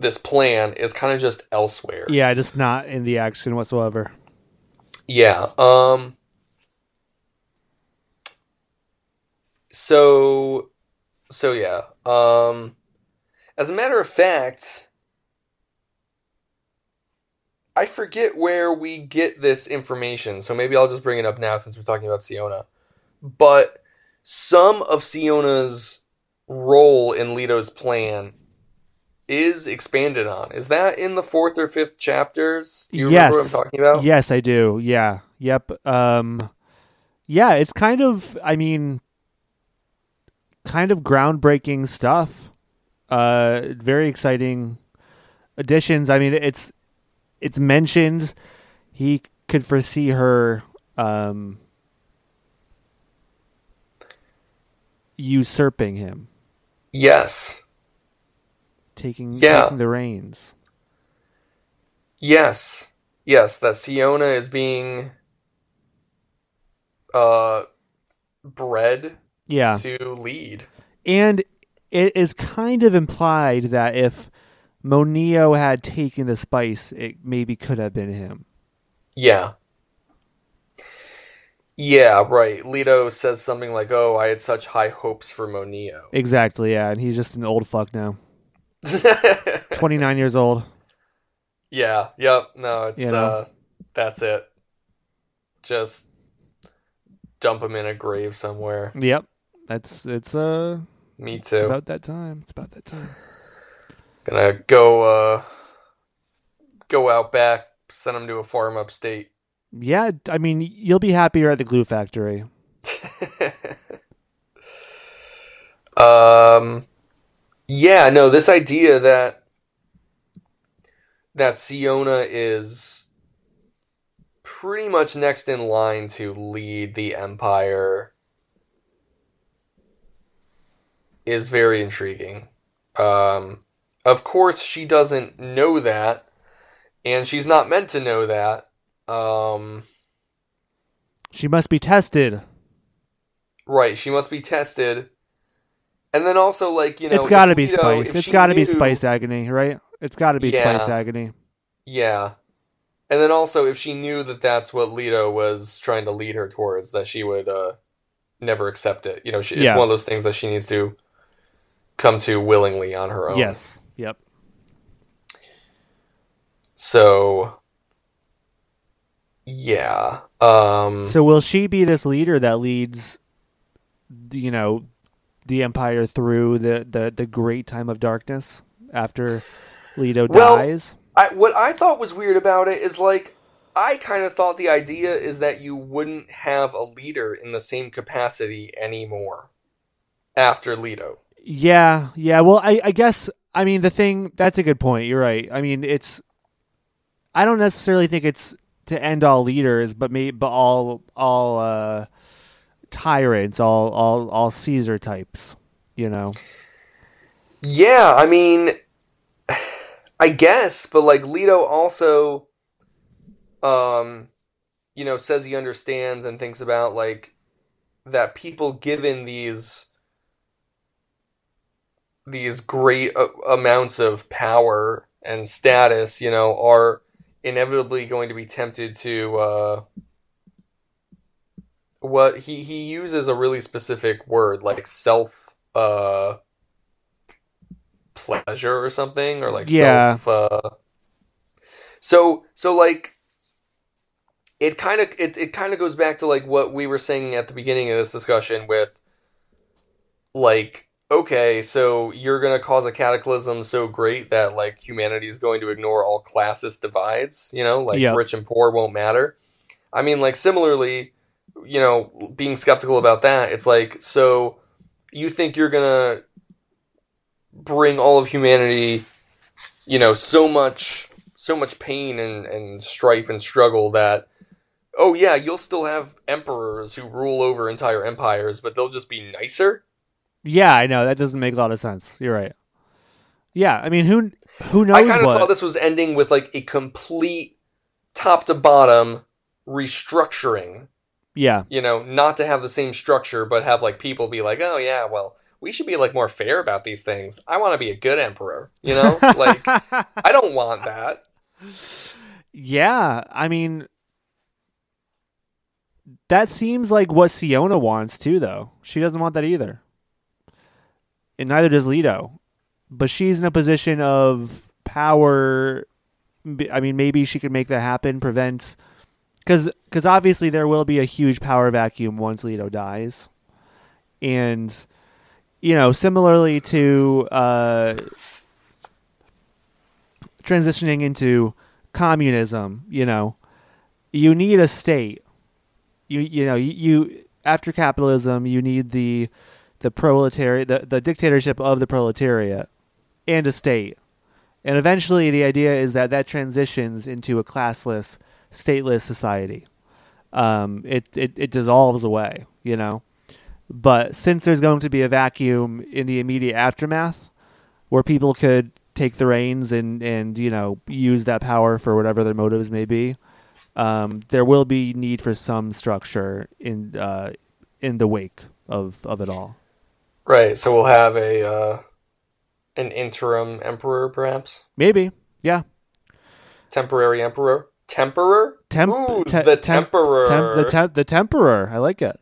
this plan is kind of just elsewhere. Yeah, just not in the action whatsoever. Yeah. Um so so yeah. Um as a matter of fact I forget where we get this information, so maybe I'll just bring it up now since we're talking about Siona. But some of Siona's role in Leto's plan is expanded on. Is that in the fourth or fifth chapters? Do you remember what I'm Yes. talking about? Yes, I do. Yeah. Yep. Um yeah, it's kind of I mean kind of groundbreaking stuff. Uh very exciting additions. I mean, it's it's mentioned he could foresee her um usurping him, Yes. taking Yeah. taking the reins. Yes. Yes, that Siona is being uh bred Yeah. to lead. And it is kind of implied that if Moneo had taken the spice, it maybe could have been him. Yeah. Yeah, right. Leto says something like, "Oh, I had such high hopes for Moneo." Exactly, yeah. And he's just an old fuck now. 29 years old. yeah, yep. No, it's You know? uh that's it. Just dump him in a grave somewhere. Yep. That's it's uh Me it's too. about that time. It's about that time. Gonna go uh go out back, send him to a farm upstate. Yeah, I mean, you'll be happier at the glue factory. um yeah, no, this idea that that Siona is pretty much next in line to lead the empire is very intriguing. Um of course she doesn't know that and she's not meant to know that. Um She must be tested. Right, she must be tested. And then also, like, you know, it's got to be spice. It's got to be spice agony, right? It's got to be Yeah. spice agony. Yeah. And then also, if she knew that that's what Leto was trying to lead her towards, that she would uh, never accept it. You know, she, it's Yeah. one of those things that she needs to come to willingly on her own. Yes. Yep. So, yeah. Um, So will she be this leader that leads, you know, the empire through the the the great time of darkness after Leto Well- dies? I, what I thought was weird about it is like I kind of thought the idea is that you wouldn't have a leader in the same capacity anymore after Leto. Yeah, yeah. Well, I I guess I mean the thing. That's a good point. You're right. I mean, it's. I don't necessarily think it's to end all leaders, but maybe but all all uh, tyrants, all all all Caesar types. You know. Yeah, I mean, I guess, but like Leto also, um, you know, says he understands and thinks about like that people given these these great uh, amounts of power and status, you know, are inevitably going to be tempted to uh what he he uses a really specific word like self uh pleasure or something or like Yeah. self uh so so like it kind of it, it kind of goes back to like what we were saying at the beginning of this discussion with like okay so you're going to cause a cataclysm so great that like humanity is going to ignore all classist divides you know like Yeah. rich and poor won't matter i mean like similarly you know being skeptical about that it's like so you think you're going to bring all of humanity you know so much so much pain and, and strife and struggle that oh yeah you'll still have emperors who rule over entire empires but they'll just be nicer Yeah, I know that doesn't make a lot of sense. You're right. Yeah, I mean, who who knows i kind of what? thought this was ending with like a complete top to bottom restructuring yeah, you know not to have the same structure but have like people be like oh yeah well we should be like more fair about these things i want to be a good emperor you know like i don't want that yeah, I mean, that seems like what Siona wants too, though. She doesn't want that either, and neither does Leto. But she's in a position of power. I mean, maybe she could make that happen. Prevent because because obviously there will be a huge power vacuum once Leto dies, and you know, similarly to uh, transitioning into communism, you know, you need a state. You you know you, you after capitalism, you need the the proletariat, the, the dictatorship of the proletariat, and a state. And eventually, the idea is that that transitions into a classless, stateless society. Um, it, it it dissolves away, you know. But since there's going to be a vacuum in the immediate aftermath, where people could take the reins and and you know use that power for whatever their motives may be, um, there will be need for some structure in uh, in the wake of of it all. Right so we'll have a uh an interim emperor perhaps Maybe, yeah. temporary emperor temperer Temp- Ooh, te- the temp- temperer Temp- the temp- the temperer. I like it.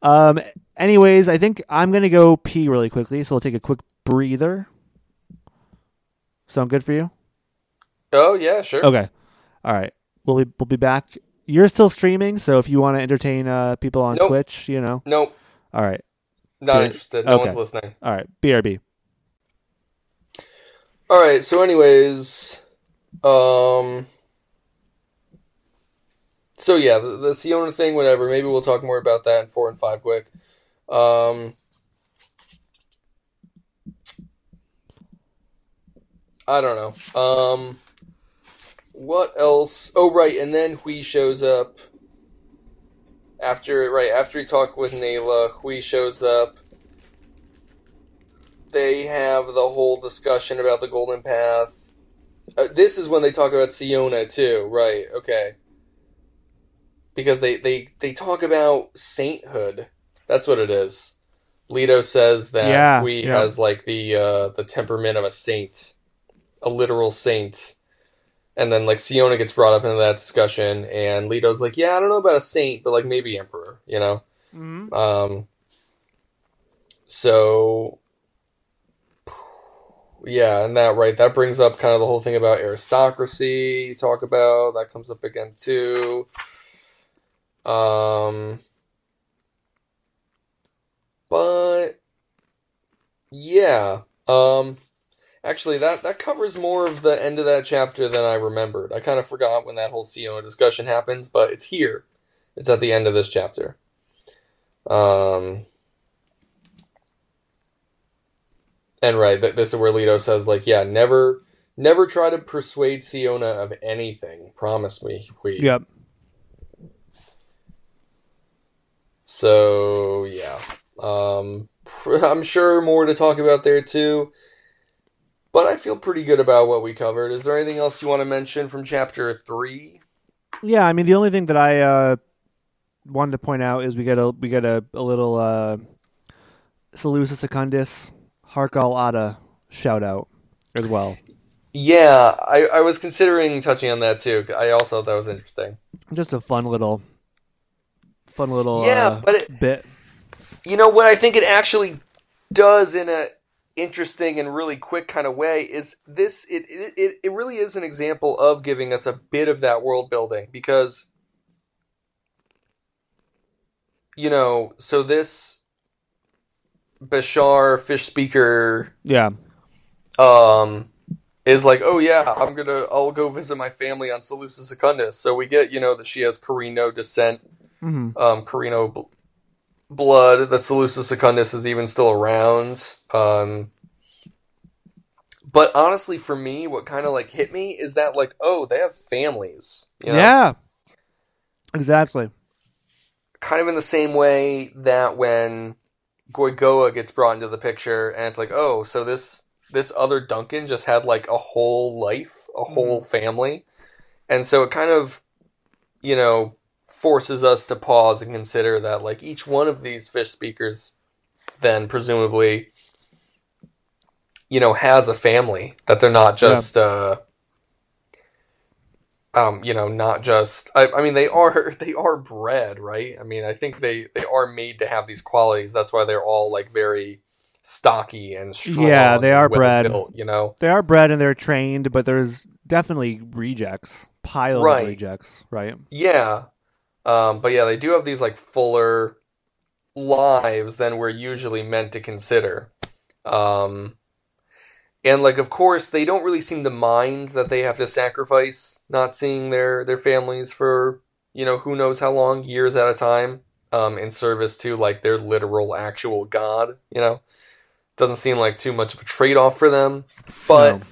Um. Anyways, I think I'm gonna go pee really quickly, so we'll take a quick breather. Sound good for you? oh yeah sure Okay. All right. We'll be we'll be back. You're still streaming, so if you want to entertain uh, people on Nope. Twitch, you know. nope All right. Not interested no Okay. one's listening All right. BRB. all right so anyways um so yeah the, the Siona thing whatever maybe we'll talk more about that in four and five quick um I don't know. Um, what else? Oh, right, and then Hwi shows up after right after he talked with Nayla. Hwi shows up. They have the whole discussion about the Golden Path. Uh, this is when they talk about Siona too, right? Okay. Because they they they talk about sainthood. That's what it is. Leto says that Yeah, Hwi yeah. has like the uh, the temperament of a saint, a literal saint. And then like Siona gets brought up into that discussion, and Leto's like, "Yeah, I don't know about a saint, but like maybe emperor," you know. Mm-hmm. Um, so, yeah, and that right that brings up kind of the whole thing about aristocracy. You talk about that comes up again too. Um, but yeah, um, actually that that covers more of the end of that chapter than I remembered. I kind of forgot when that whole Siona discussion happens, but it's here. It's at the end of this chapter. Um, and right, th- this is where Leto says, like, yeah, never, never try to persuade Siona of anything. Promise me, we. Yep. So yeah, um, pr- I'm sure more to talk about there too. But I feel pretty good about what we covered. Is there anything else you want to mention from chapter three? Yeah, I mean the only thing that I uh, wanted to point out is we get a we get a, a little uh, Salusa Secundus Harq al-Ada shout out as well. Yeah, I, I was considering touching on that too. I also thought that was interesting. Just a fun little, fun little Yeah, uh, but it- bit. You know what I think it actually does in a interesting and really quick kind of way is this it it, it really is an example of giving us a bit of that world building because you know, so this Bashar fish speaker Yeah, um is like, oh yeah, I'm gonna I'll go visit my family on Salusa Secundus. So we get, you know, that she has Corrino descent hmm um, Corrino blood. That Salusa Secundus is even still around. Um, but honestly, for me, what kind of like hit me is that like, oh, they have families. You know? yeah, exactly. Kind of in the same way that when Goygoa gets brought into the picture, and it's like, oh, so this this other Duncan just had like a whole life, a whole family, and so it kind of, you know, forces us to pause and consider that like each one of these fish speakers then presumably you know has a family that they're not just uh um you know not just I, I mean they are they are bred right i mean i think they they are made to have these qualities that's why they're all like very stocky and strong Yeah, they are bred. you know They are bred and they're trained, but there's definitely rejects, pile Right. of rejects, right? Yeah. Um, but yeah, they do have these like fuller lives than we're usually meant to consider. Um, and like of course they don't really seem to mind that they have to sacrifice not seeing their their families for, you know, who knows how long, years at a time, um, in service to like their literal actual god, you know. Doesn't seem like too much of a trade off for them. But No.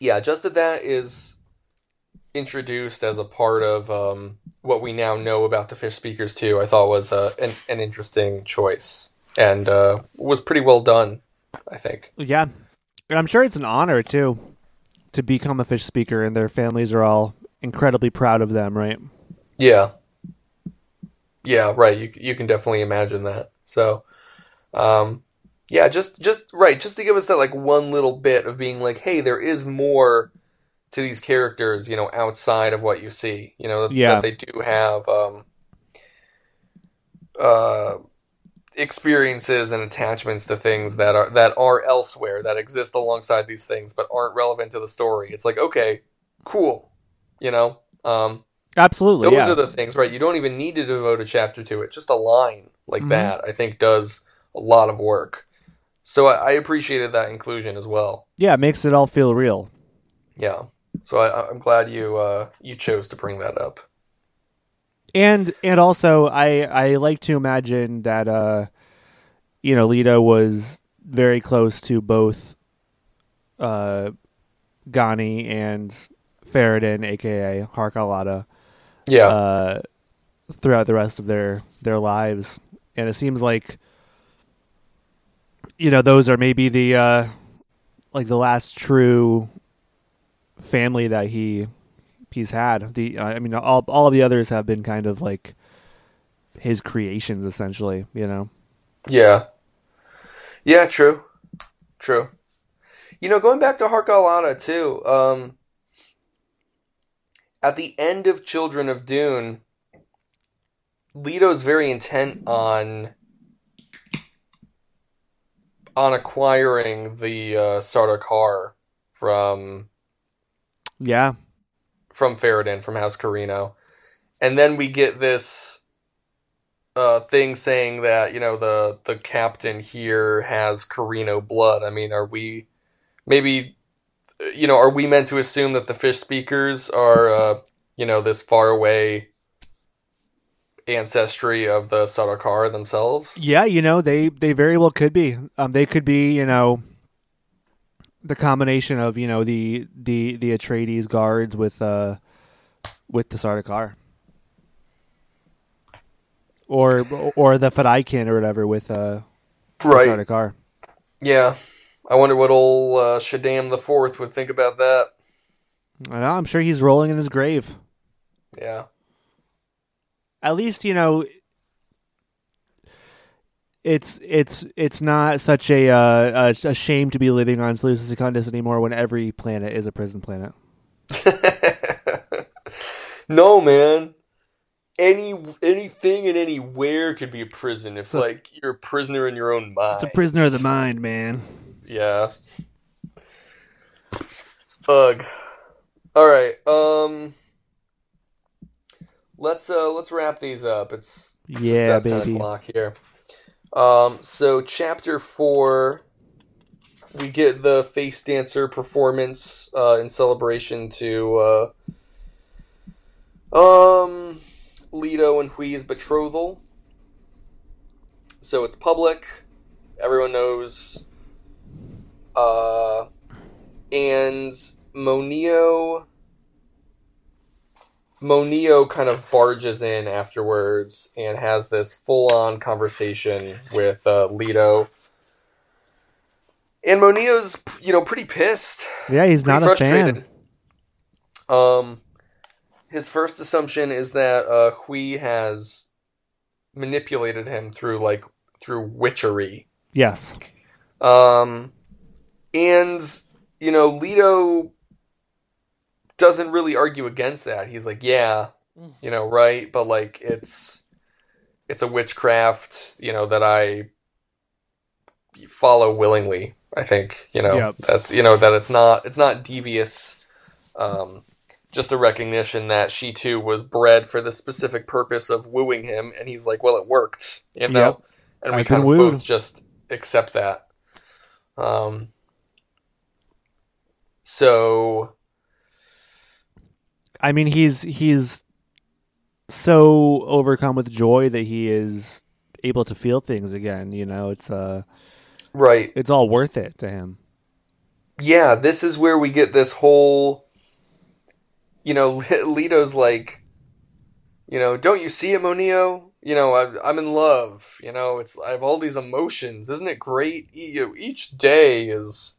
yeah, just that that is introduced as a part of um, what we now know about the fish speakers too. I thought was uh, an an interesting choice and uh, was pretty well done. I think. Yeah, and I'm sure it's an honor too to become a fish speaker, and their families are all incredibly proud of them, right? Yeah. Yeah, right. You you can definitely imagine that. So, um, yeah, just just right, just to give us that like one little bit of being like, hey, there is more to these characters, you know, outside of what you see. You know, that, Yeah. that they do have um, uh, experiences and attachments to things that are that are elsewhere that exist alongside these things, but aren't relevant to the story. It's like, okay, cool, you know. Um, Absolutely. those yeah. are the things, right? You don't even need to devote a chapter to it. Just a line like Mhm. that, I think, does a lot of work. So I, I appreciated that inclusion as well. yeah, it makes it all feel real. Yeah. So I, I'm glad you uh, you chose to bring that up. and and also I I like to imagine that uh you know Leto was very close to both uh Gani and Farad'n aka Harq al-Ada Yeah. uh throughout the rest of their their lives and it seems like you know those are maybe the uh like the last true family that he he's had. The I mean, all all the others have been kind of like his creations, essentially. You know. Yeah. Yeah, true. True. You know, going back to Harq al-Ada too, um at the end of Children of Dune, Leto's very intent on on acquiring the uh, Sardaukar from Yeah. from Farad'n from House Corrino, and then we get this uh, thing saying that you know the the captain here has Corrino blood. I mean, are we maybe you know are we meant to assume that the fish speakers are uh, you know this far away ancestry of the Sardaukar themselves? Yeah, you know they they very well could be. Um, they could be you know the combination of you know the the the Atreides guards with uh with the Sardaukar. Or or the Fedaykin or whatever with uh the Sardaukar. Yeah. I wonder what old uh, Shaddam the Fourth would think about that. I know, I'm sure he's rolling in his grave. Yeah. At least you know it's it's it's not such a uh, a, a shame to be living on Salusa Secundus anymore when every planet is a prison planet. no, man. Any anything and anywhere could be a prison if So- like you're a prisoner in your own mind. It's a prisoner of the mind, man. Yeah. Ugh. All right. Um. Let's uh let's wrap these up. It's Yeah, baby. o'clock here. Um. So chapter four, we get the face dancer performance uh, in celebration to uh, um Leto and Hwi's betrothal. So it's public. Everyone knows uh, and Moneo Moneo kind of barges in afterwards and has this full-on conversation with uh, Leto. And Moneo's, you know, pretty pissed. Yeah, he's not a fan. Um, his first assumption is that uh, Hwi has manipulated him through like through witchery. Yes. Um, and you know, Leto doesn't really argue against that. He's like, yeah, you know, right, but like it's it's a witchcraft, you know, that I follow willingly. I think, you know, Yep. that's you know that it's not it's not devious. Um, just a recognition that she too was bred for the specific purpose of wooing him, and he's like, well, it worked, you know, Yep. and we I've kind of wooed. both just accept that. Um, so I mean, he's he's so overcome with joy that he is able to feel things again. You know, it's uh, right, it's all worth it to him. yeah, this is where we get this whole, you know, Leto's like, you know, don't you see it, Moneo? You know, I'm, I'm in love. You know, it's I have all these emotions. Isn't it great? You know, each day is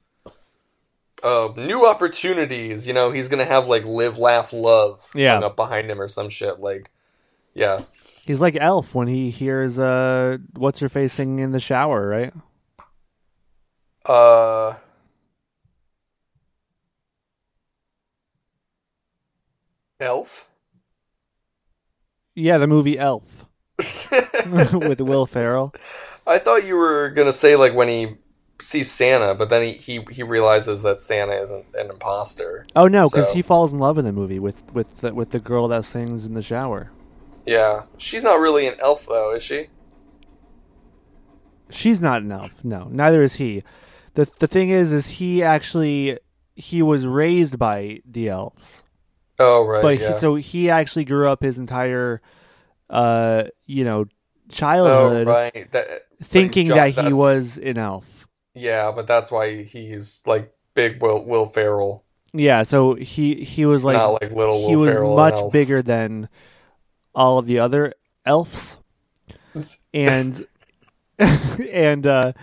uh, new opportunities. You know, he's gonna have like live, laugh, love Yeah. up behind him or some shit. Like, yeah, He's like Elf when he hears uh, what's her face singing in the shower, right? uh. Elf? Yeah, the movie Elf with Will Ferrell. I thought you were gonna say like when he sees Santa, but then he he, he realizes that Santa isn't an imposter. Oh no, because So- he falls in love in the movie with with the, with the girl that sings in the shower. Yeah, she's not really an elf though, is she? She's not an elf. No, neither is he. the The thing is, is he actually he was raised by the elves, Oh right, but yeah. he, so he actually grew up his entire, uh, you know, oh childhood right, that, thinking that he was an elf. Yeah, but that's why he's like big Will Will Ferrell, Yeah, so he he was like not like little Will he was Ferrell. much elf. bigger than all of the other elves and and uh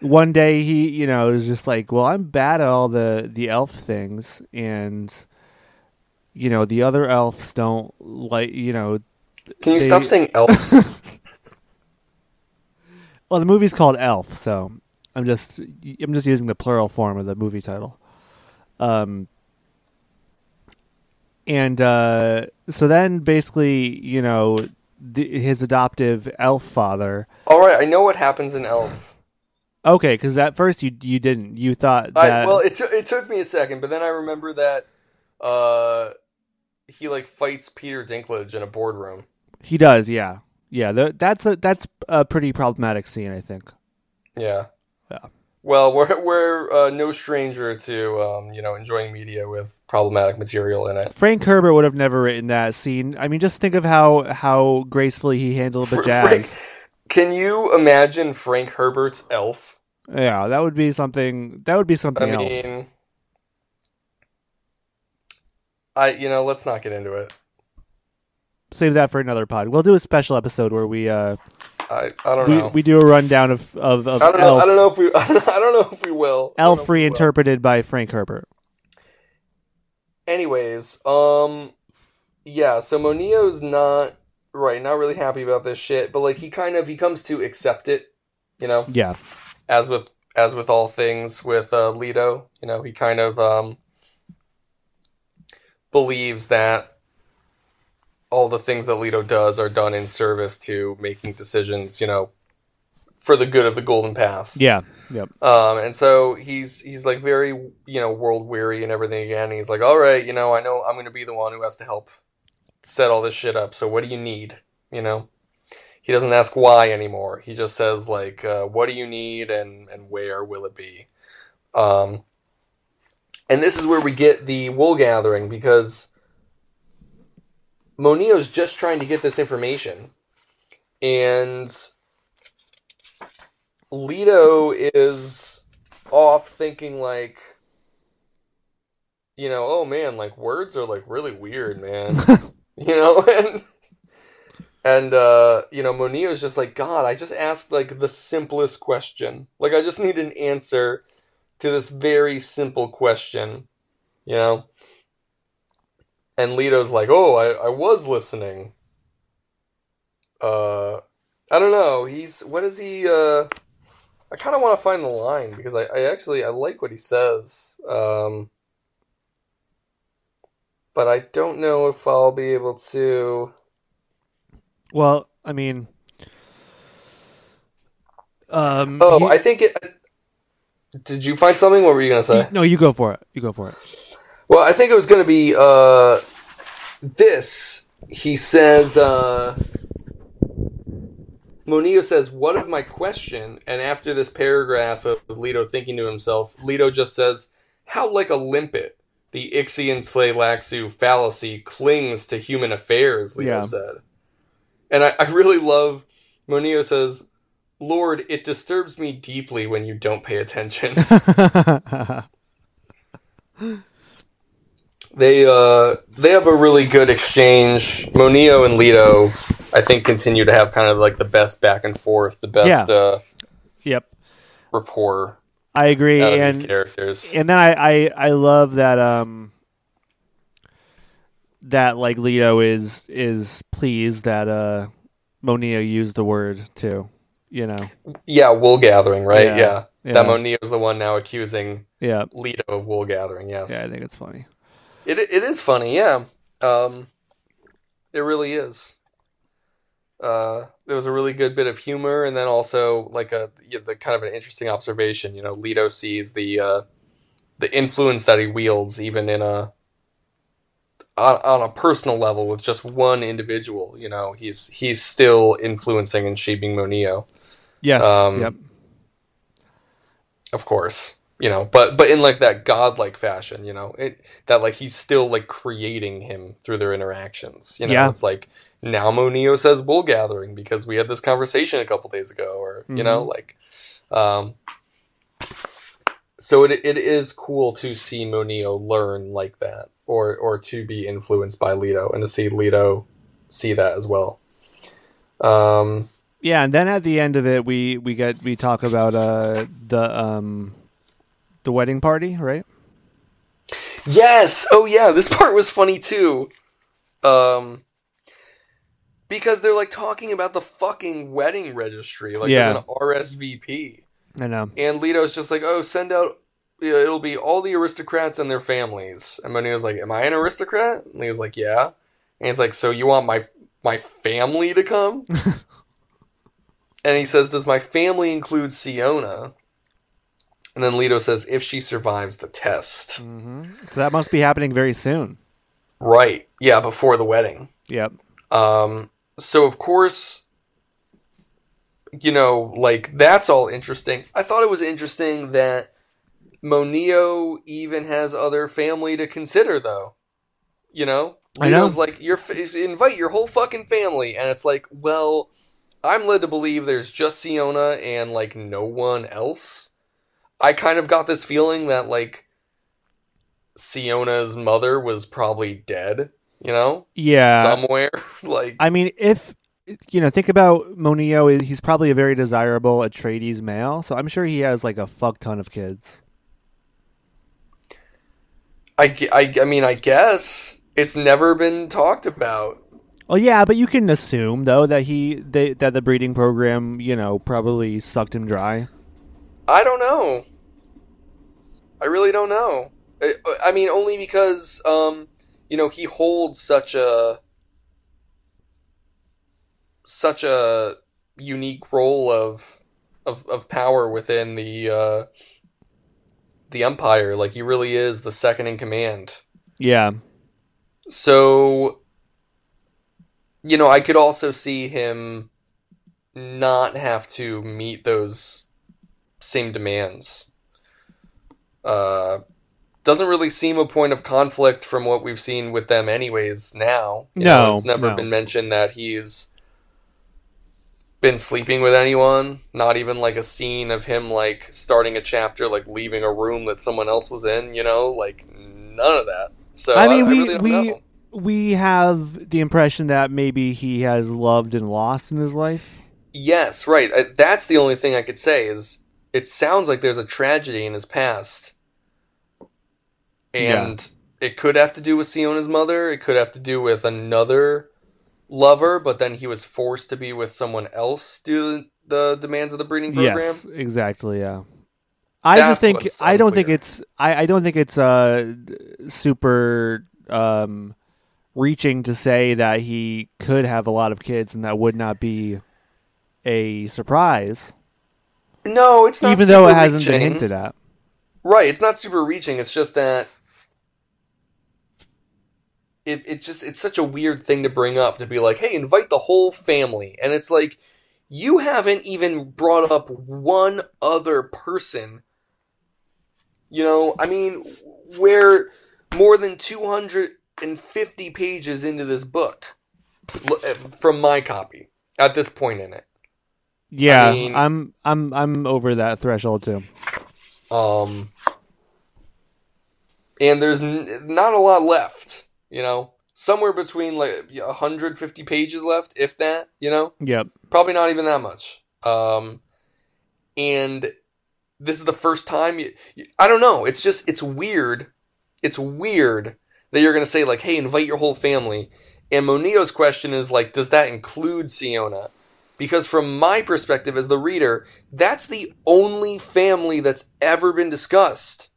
one day he you know was just like well i'm bad at all the the elf things and you know the other elves don't like you know Can you they- stop saying elves? well the movie's called elf so i'm just i'm just using the plural form of the movie title um and uh so then basically you know the, his adoptive elf father All right, I know what happens in Elf. okay because at first you you didn't you thought I, well, it t- it took me a second, but then I remember that uh, he like fights Peter Dinklage in a boardroom. he does yeah yeah that's a that's a pretty problematic scene i think Yeah. Yeah. Well, we're we're uh, no stranger to um, you know enjoying media with problematic material in it. frank herbert would have never written that scene i mean just think of how how gracefully he handled the Fr- jazz Frank- can you imagine Frank Herbert's Elf? yeah that would be something that would be I something else mean, I you know let's not get into it. save that for another pod. We'll do a special episode where we uh I I don't we, know. we do a rundown of of, of I don't know. Elf, I don't know if we. I don't know if we will. I don't know Elf if we will. reinterpreted by Frank Herbert. Anyways, um, yeah, so Moneo's not right, not really happy about this shit, but like he kind of he comes to accept it, you know, Yeah. as with as with all things with uh, Leto, you know, he kind of um, believes that all the things that Leto does are done in service to making decisions, you know, for the good of the Golden Path. Yeah. Yep. Um, and so he's he's like very you know world weary and everything again. And he's like, all right, you know, I know I'm going to be the one who has to help set all this shit up. So what do you need? You know, he doesn't ask why anymore. He just says like, uh, what do you need and and where will it be? Um, and this is where we get the wool gathering because Moneo's just trying to get this information, and Leto is off thinking like you know, oh man, like words are like really weird, man. you know, and and uh, you know, Moneo's just like, God, I just asked like the simplest question. Like I just need an answer to this very simple question, you know? And Leto's like, Oh, I, I was listening. Uh I don't know. He's what is he uh I kind of want to find the line because I, I actually I like what he says, um, but I don't know if I'll be able to. Well, I mean, um, Oh, he- I think it. Did you find something? What were you gonna say? no, you go for it. You go for it. Well, I think it was gonna be uh, this. He says. Uh, Moneo says, "What of my question?" And after this paragraph of Leto thinking to himself, Leto just says, "How like a limpet, the Ixian Tleilaxu fallacy clings to human affairs." Leto Yeah. said, and I, I really love. Moneo says, "Lord, it disturbs me deeply when you don't pay attention." they uh they have a really good exchange. Moneo and Leto, I think, continue to have kind of like the best back and forth, the best Yeah. uh, yep, rapport I agree. out of these And characters. and then I, I I love that um that like Leto is is pleased that uh Moneo used the word too. You know. Yeah, wool gathering, right? Yeah. Yeah, Yeah. that Moneo's the one now accusing Yeah. Leto of wool gathering. Yes, Yeah, I think it's funny. It it is funny. Yeah, um, it really is. Uh, there was a really good bit of humor, and then also like a yeah, the kind of an interesting observation. You know, Leto sees the uh, the influence that he wields, even in a on, on a personal level with just one individual. You know, he's he's still influencing and shaping Moneo, Yes. Um, yep. of course. You know, but but in like that godlike fashion. You know, it that like he's still like creating him through their interactions. You know, Yeah. it's like now Moneo says bull gathering because we had this conversation a couple days ago, or you know, like, um, so it it is cool to see Moneo learn like that, or or to be influenced by Leto, and to see Leto see that as well. Um, Yeah, and then at the end of it, we we get we talk about uh the um the wedding party, right? Yes. Oh yeah, this part was funny too. Um because they're like talking about the fucking wedding registry, like Yeah. an RSVP. I know. And Leto's just like, "Oh, send out yeah, it'll be all the aristocrats and their families." And Moneo's like, "Am I an aristocrat?" And he was like, "Yeah." And he's like, "So you want my my family to come?" and he says, "Does my family include Siona?" And then Leto says, "If she survives the test." So that must be happening very soon. Right. Yeah, before the wedding. Yep. Um, so of course, you know, like that's all interesting. I thought it was interesting that Moneo even has other family to consider, though. You know, I know. Leto's like, "Your f- invite your whole fucking family," and it's like, well, I'm led to believe there's just Siona and like no one else. I kind of got this feeling that like Siona's mother was probably dead. You know, Yeah. somewhere. like, I mean, if you know, think about Moneo. He's probably a very desirable Atreides male, so I'm sure he has like a fuck ton of kids. I, I, I mean, I guess. It's never been talked about. Well, yeah, but you can assume though that he they, that the breeding program, you know, probably sucked him dry. I don't know. I really don't know. I, I mean, only because um, you know, he holds such a such a unique role of of of power within the uh the empire. Like he really is the second in command. Yeah. So you know, I could also see him not have to meet those same demands. Uh, doesn't really seem a point of conflict from what we've seen with them, anyways. Now, You know, No, it's never no. been mentioned that he's been sleeping with anyone. Not even like a scene of him like starting a chapter, like leaving a room that someone else was in. You know, like none of that. So I mean, we really don't we know. we have the impression that maybe he has loved and lost in his life. Yes, right. Uh, That's the only thing I could say is it sounds like there's a tragedy in his past. And it could have to do with Siona's mother, it could have to do with another lover, but then he was forced to be with someone else due to the demands of the breeding program. Yes, exactly. Yeah. I That's just think I don't think it's I, I don't think it's uh super um reaching to say that he could have a lot of kids and that would not be a surprise, No, it's not even though it hasn't been hinted at. Right, it's not super reaching. It's just that it it just it's such a weird thing to bring up to be like, "Hey, invite the whole family." And it's like you haven't even brought up one other person. You know, I mean, we're more than 250 pages into this book eh, from my copy at this point in it. Yeah, I mean- I'm I'm I'm over that threshold too. Um, and there's n- not a lot left, you know, somewhere between like 150 pages left, if that, you know, Yep. probably not even that much. Um, and this is the first time you, you, I don't know, it's just, it's weird. It's weird that you're going to say, like, hey, invite your whole family. And Moneo's question is, like, does that include Siona? Because from my perspective as the reader, that's the only family that's ever been discussed.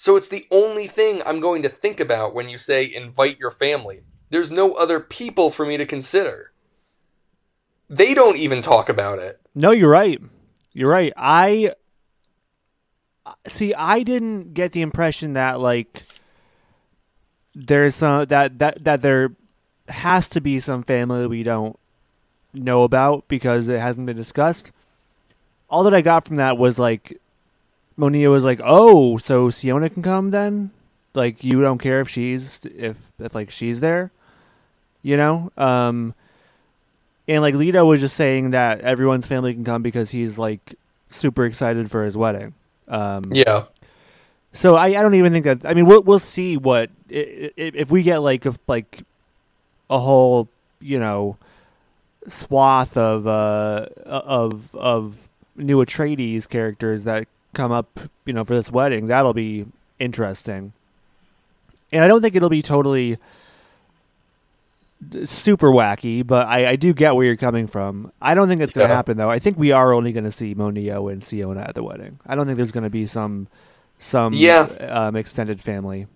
So it's the only thing I'm going to think about when you say invite your family. There's no other people for me to consider. They don't even talk about it. No, you're right. You're right. I see. I didn't get the impression that like there's some that that that there has to be some family we don't know about because it hasn't been discussed. All that I got from that was like Moneo was like, "Oh, so Siona can come then? Like you don't care if she's if if like she's there, you know?" Um and like Leto was just saying that everyone's family can come because he's like super excited for his wedding. Um, Yeah. So I, I don't even think that. I mean, we'll we'll see what if we get like a, like a whole you know swath of uh of of new Atreides characters that come up you know for this wedding. That'll be interesting. And I don't think it'll be totally super wacky, but I, I do get where you're coming from. I don't think it's going to Yeah. happen though. I think we are only going to see Moneo and Siona at the wedding. I don't think there's going to be some some Yeah. um, extended family.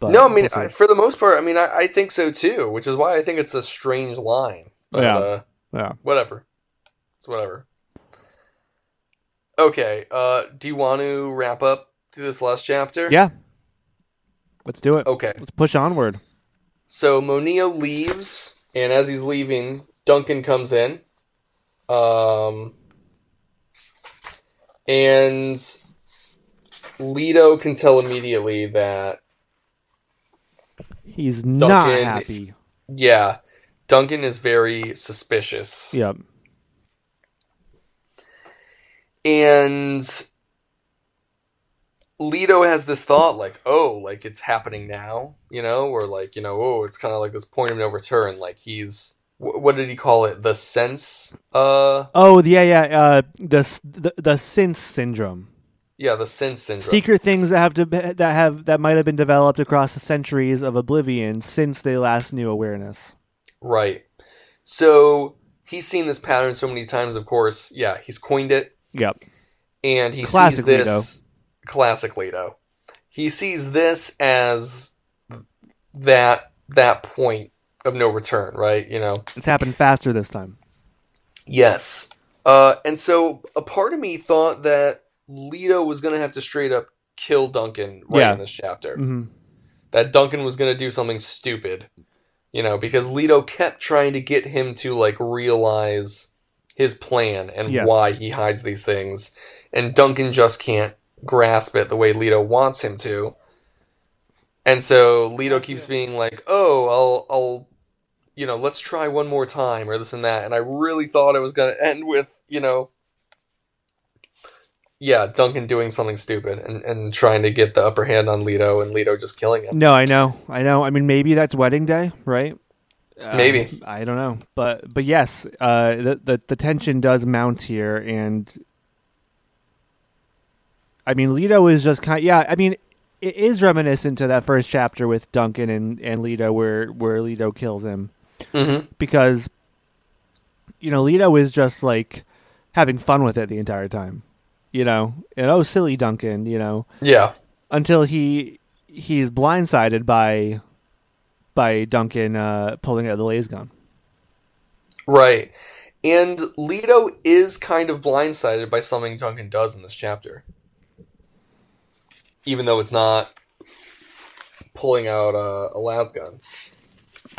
But no, I mean. I, for the most part, I mean, I, I think so too, which is why I think it's a strange line. But, Yeah. uh, yeah. whatever. It's whatever. Okay, uh, do you want to wrap up to this last chapter? Yeah. Let's do it. Okay. Let's push onward. So Moneo leaves, and as he's leaving, Duncan comes in. Um, and Leto can tell immediately that, He's not happy. yeah, Duncan is very suspicious. Yep. And Leto has this thought like, oh, like it's happening now, you know, or like, you know, oh, it's kind of like this point of no return. Like he's, wh- what did he call it? The sense, uh, Oh yeah, yeah. Uh, the the the Synth syndrome. yeah, the sense syndrome. Secret things that have to that have that might have been developed across the centuries of oblivion since they last knew awareness. Right. So he's seen this pattern so many times. Of course, yeah, he's coined it, Yep. and he Classic sees this Leto. classic Leto. He sees this as that that point of no return, right? You know. It's happened faster this time. Yes. Uh, and so a part of me thought that Leto was going to have to straight up kill Duncan right Yeah. in this chapter. hmm That Duncan was going to do something stupid, you know, because Leto kept trying to get him to like realize his plan and Yes. why he hides these things, and Duncan just can't grasp it the way Leto wants him to. And so Leto keeps being like, "Oh, I'll, I'll, you know, let's try one more time, or this and that." And I really thought it was going to end with, you know, yeah, Duncan doing something stupid and, and trying to get the upper hand on Leto, and Leto just killing him. No, I know, I know. I mean, maybe that's wedding day, right? Uh, Maybe. I don't know, but but yes, uh, the, the the tension does mount here, and I mean, Leto is just kind. yeah, I mean, it is reminiscent to that first chapter with Duncan and and Leto, where where Leto kills him Mm-hmm. because you know Leto is just like having fun with it the entire time, you know, and oh silly Duncan, you know, Yeah. until he he's blindsided by by Duncan uh, pulling out the laser gun. Right. And Leto is kind of blindsided by something Duncan does in this chapter. Even though it's not pulling out a, a las gun.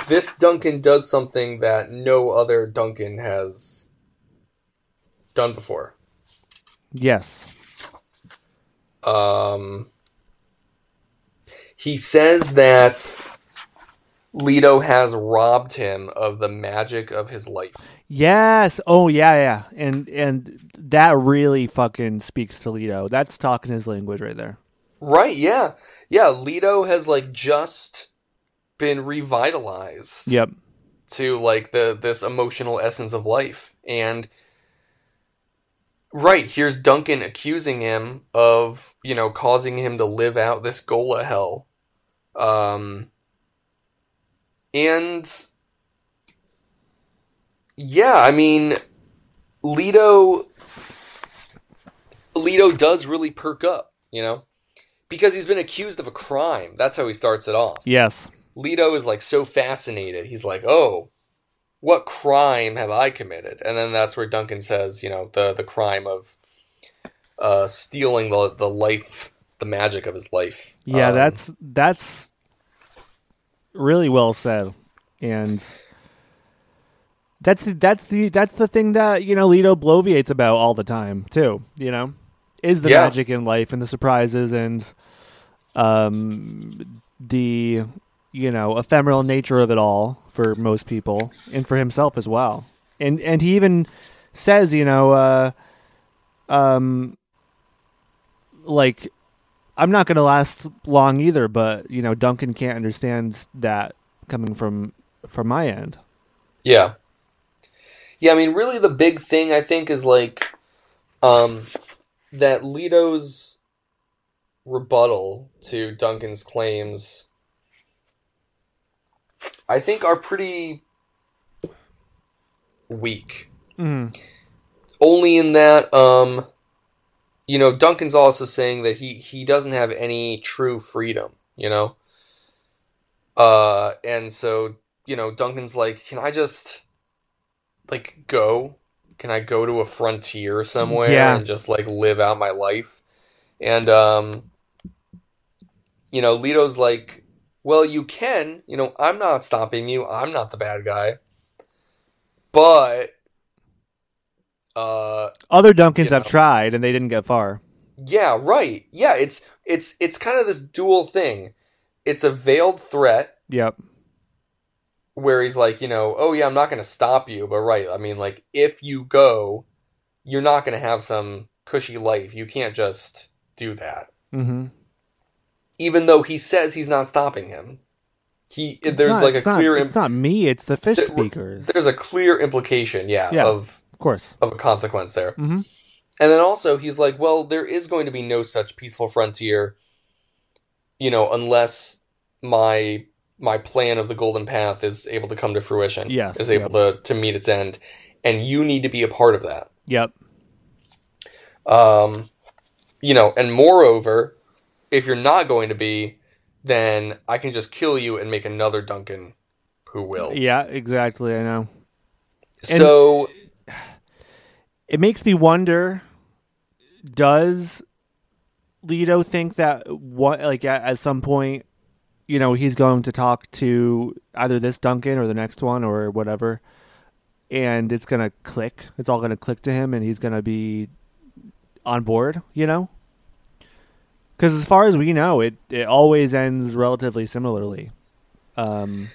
This Duncan does something that no other Duncan has done before. Yes. Um, he says that Leto has robbed him of the magic of his life. Yes. Oh yeah, yeah. And and that really fucking speaks to Leto. That's talking his language right there. Right, yeah. Yeah, Leto has like just been revitalized Yep. to like the this emotional essence of life. And right, here's Duncan accusing him of, you know, causing him to live out this ghola hell. Um and yeah, I mean Leto Leto does really perk up, you know? Because he's been accused of a crime. That's how he starts it off. Yes. Leto is like so fascinated. He's like, "Oh, what crime have I committed?" And then that's where Duncan says, you know, the the crime of uh, stealing the the life, the magic of his life. Yeah, Um, that's that's really well said. And that's that's the that's the thing that, you know, Leto bloviates about all the time, too, you know? Is the Yeah. magic in life and the surprises and um the you know, ephemeral nature of it all for most people and for himself as well. And and he even says, you know, uh um like I'm not going to last long either, but you know, Duncan can't understand that coming from from my end. Yeah. Yeah, I mean really the big thing I think is like um that Leto's rebuttal to Duncan's claims I think are pretty weak. Mm. Only in that um you know, Duncan's also saying that he he doesn't have any true freedom, you know? Uh and so, you know, Duncan's like, "Can I just like go? Can I go to a frontier somewhere Yeah. and just like live out my life?" And um you know, Leto's like, "Well, you can, you know, I'm not stopping you. I'm not the bad guy." But uh Other Duncans You have know. tried and they didn't get far. yeah, right. Yeah, it's it's it's kind of this dual thing. It's a veiled threat Yep. where he's like, you know, oh yeah, I'm not going to stop you, but right, I mean like if you go, you're not going to have some cushy life. You can't just do that. Mm-hmm. Even though he says he's not stopping him. He there's not, like a it's not, clear It's not me. It's the fish There- speakers. there's a clear implication, yeah, Yeah. of of course. of a consequence there. Mhm. and then also he's like, well, there is going to be no such peaceful frontier, you know, unless my my plan of the golden path is able to come to fruition. Yes, is able to to meet its end, and you need to be a part of that. Yep. Um, you know, and moreover, if you're not going to be, then I can just kill you and make another Duncan who will. Yeah, exactly. I know. So It makes me wonder does Leto think that what like at, at some point you know he's going to talk to either this Duncan or the next one or whatever and it's going to click. It's all going to click to him and he's going to be on board, you know? Cuz as far as we know, it it always ends relatively similarly. Um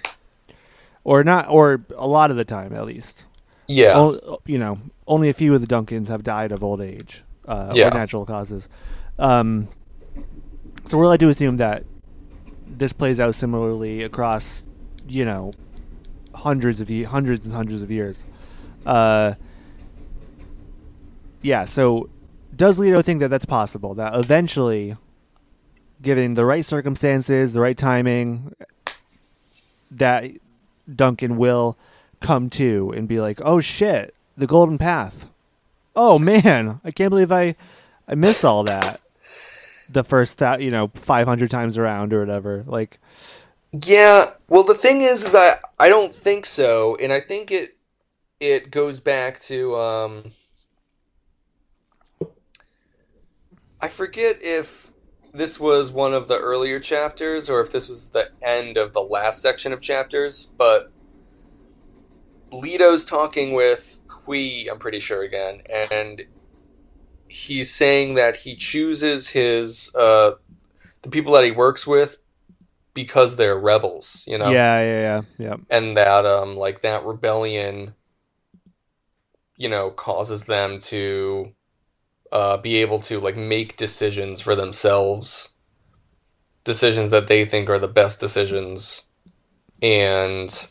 or not or a lot of the time at least. yeah, Well, you know, only a few of the Duncans have died of old age uh, Yeah. or natural causes. Um, so we're led to assume that this plays out similarly across, you know, hundreds of ye- hundreds and hundreds of years. Uh, yeah. So does Leto think that that's possible? That eventually, given the right circumstances, the right timing, that Duncan will come to and be like, "Oh shit, the Golden Path. Oh man, I can't believe I I missed all that." The first that you know, five hundred times around or whatever. Like, yeah. Well, the thing is, is I I don't think so, and I think it it goes back to um. I forget if this was one of the earlier chapters or if this was the end of the last section of chapters, but Leto's talking with Hwi, I'm pretty sure again, and he's saying that he chooses his uh, the people that he works with because they're rebels, you know, yeah, yeah, yeah, yeah. and that um like that rebellion, you know, causes them to uh, be able to like make decisions for themselves, decisions that they think are the best decisions, and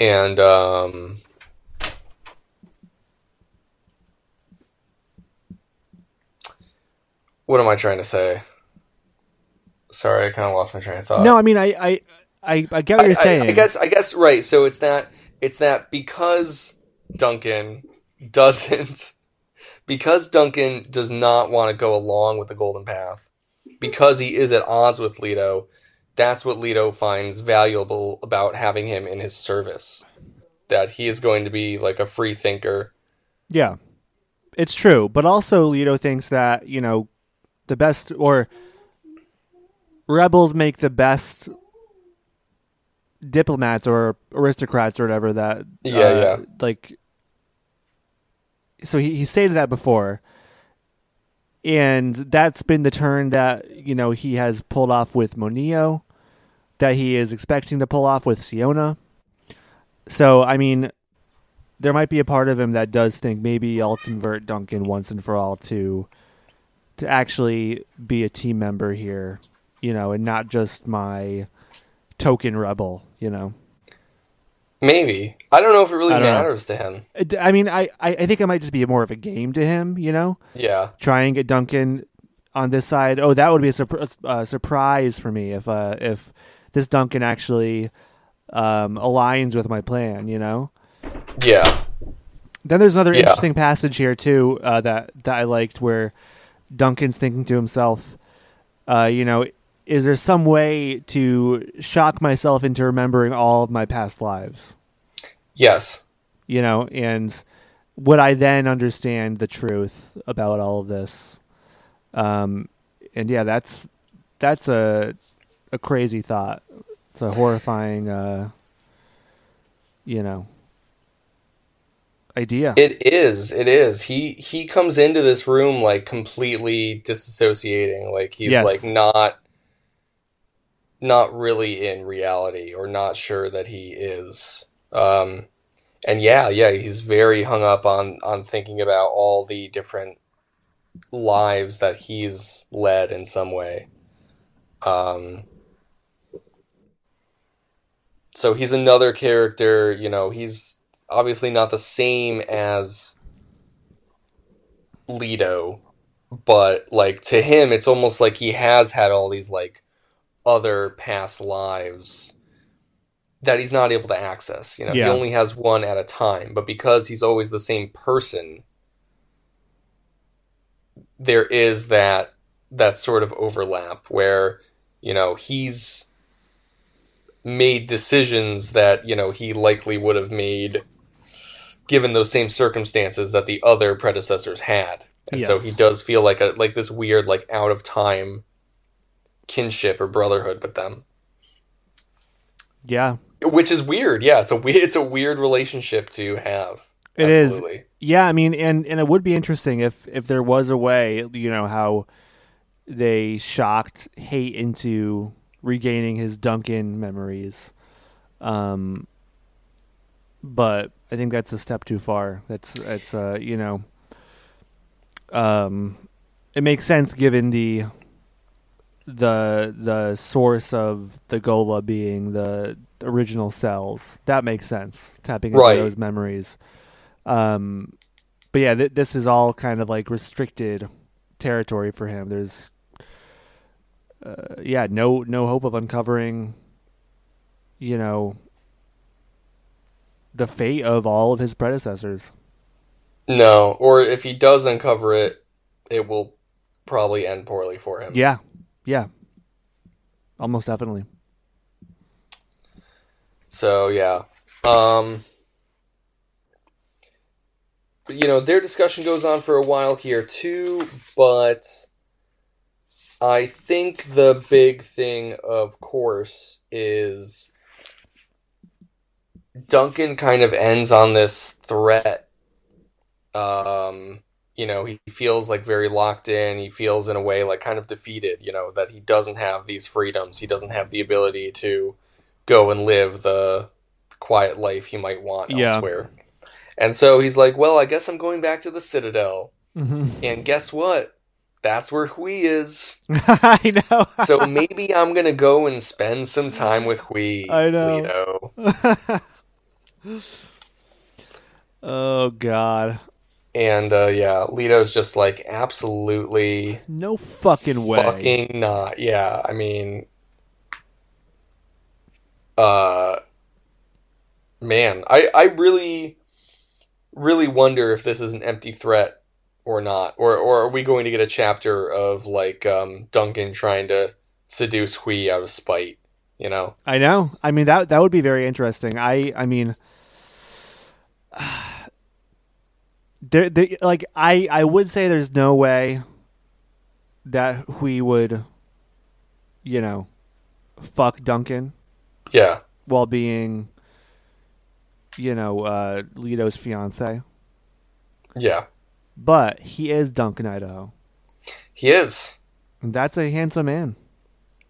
and um what am I trying to say? Sorry, I kind of lost my train of thought. no, I mean, I, I, I, I get what you're I- I- saying. I, guess I guess right. So it's that it's that because Duncan doesn't because Duncan does not want to go along with the Golden Path because he is at odds with Leto. That's what Leto finds valuable about having him in his service. That he is going to be like a free thinker. Yeah, it's true. But also, Leto thinks that you know the best or rebels make the best diplomats or aristocrats or whatever. That Yeah, uh, yeah. Like, so he he stated that before, and that's been the turn that you know he has pulled off with Moneo, that he is expecting to pull off with Siona. So I mean, there might be a part of him that does think maybe I'll convert Duncan once and for all to to actually be a team member here, you know, and not just my token rebel, you know. Maybe I don't know if it really don't know. matters to him. I mean, I, I think it might just be more of a game to him, you know. Yeah, Try and get Duncan on this side. Oh, that would be a surpri- uh, surprise for me if uh if this Duncan actually um aligns with my plan, you know. yeah, Then there's another Yeah. interesting passage here too uh, that that I liked where Duncan's thinking to himself, uh, you know, is there some way to shock myself into remembering all of my past lives? yes, You know, and would I then understand the truth about all of this? Um, and yeah, that's that's a a crazy thought. It's a horrifying, uh, you know, idea. It is. It is. He he comes into this room like completely disassociating. Like he's Yes. like not not really in reality or not sure that he is. Um and yeah, yeah, he's very hung up on on thinking about all the different lives that he's led in some way. Um so he's another character, you know, he's obviously not the same as Leto, but like to him, it's almost like he has had all these like other past lives that he's not able to access. You know, Yeah. he only has one at a time, but because he's always the same person, there is that that sort of overlap where you know he's made decisions that you know he likely would have made given those same circumstances that the other predecessors had and so he does feel like a like this weird like out of time kinship or brotherhood with them Yeah. which is weird yeah it's a weird it's a weird relationship to have It is. Absolutely. Yeah, I mean, and and it would be interesting if if there was a way, you know, how they shocked Hayt into regaining his Duncan memories. Um, but I think that's a step too far. That's that's uh, you know, um, it makes sense given the the the source of the ghola being the original cells. That makes sense. Tapping into Right. those memories. Um, but yeah, th- this is all kind of like restricted territory for him. There's, uh, yeah, no no hope of uncovering, you know, the fate of all of his predecessors. no or if he does uncover it it will probably end poorly for him Yeah, yeah, almost definitely. So yeah, um, but, you know their discussion goes on for a while here too, but I think the big thing, of course, is Duncan kind of ends on this threat. Um, you know, he feels like very locked in. He feels in a way like kind of defeated. You know that he doesn't have these freedoms. He doesn't have the ability to go and live the quiet life he might want Yeah. elsewhere. And so he's like, "Well, I guess I'm going back to the Citadel." Mm-hmm. And guess what? That's where Hwi is. I know. So maybe I'm gonna go and spend some time with Hwi. I know. Leto. oh God, And uh, yeah, Leto's just like absolutely no fucking way. fucking not. Yeah, I mean, uh, man, I I really, really wonder if this is an empty threat or not, or or are we going to get a chapter of like um, Duncan trying to seduce Hwi out of spite? You know? I know. I mean that that would be very interesting. I I mean there, there like I I would say there's no way that we would you know fuck Duncan Yeah, while being you know uh Leto's fiance. yeah, But he is Duncan Idaho. he is. And that's a handsome man.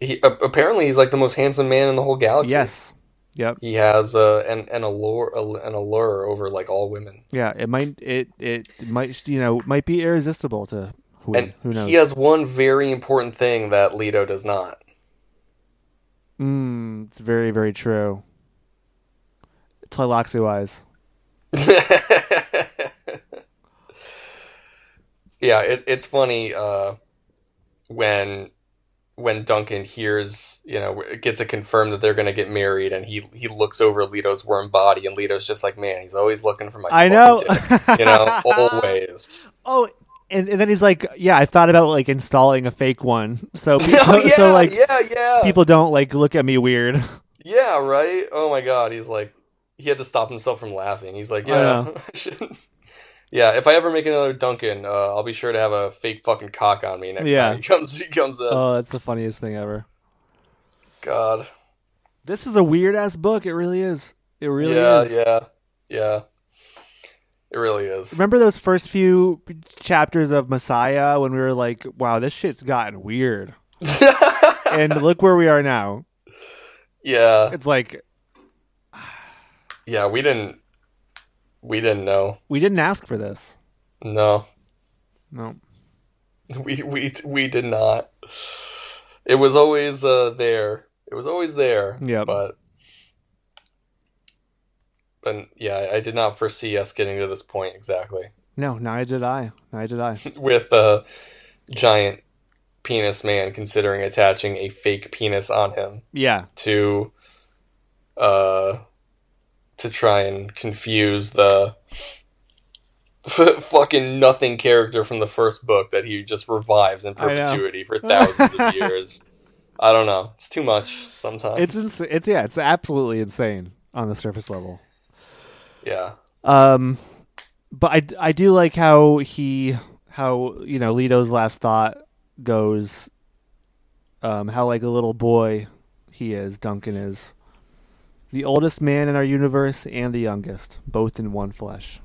He a- apparently he's like the most handsome man in the whole galaxy. Yes. Yep. he has uh, an an allure an allure over like all women. Yeah, it might it it might you know might be irresistible to Hwi And who knows. he has one very important thing that Leto does not. Mm, it's very, very true. Tleilaxu wise. yeah, it, it's funny uh, when when Duncan hears, you know, gets it confirmed that they're going to get married, and he he looks over Leto's worm body, and Leto's just like, man, he's always looking for my. I know. dick," you know, always. Oh, and, and then he's like, yeah, I thought about like installing a fake one, so pe- oh, yeah, so like yeah, yeah, people don't like look at me weird. yeah, right. Oh my god, he's like, he had to stop himself from laughing. He's like, yeah, know. I shouldn't- yeah. If I ever make another Duncan, uh, I'll be sure to have a fake fucking cock on me next Yeah. time he comes. He comes up. oh, that's the funniest thing ever. God. This is a weird ass book. It really is. It really yeah, is. yeah, yeah. It really is. Remember those first few chapters of Messiah when we were like, "Wow, this shit's gotten weird," and look where we are now. yeah, It's like yeah. We didn't. We didn't know. we didn't ask for this. No, No. we we we did not. It was always uh, there. It was always there. Yeah. But but yeah, I did not foresee us getting to this point exactly No, neither did I. Neither did I. with a giant penis man considering attaching a fake penis on him Yeah. to uh to try and confuse the fucking nothing character from the first book that he just revives in perpetuity for thousands of years. I don't know. It's too much sometimes. It's ins- it's yeah, it's absolutely insane on the surface level. yeah. Um, but I, I do like how he how you know Leto's last thought goes. Um, how like a little boy he is. Duncan is the oldest man in our universe and the youngest, both in one flesh.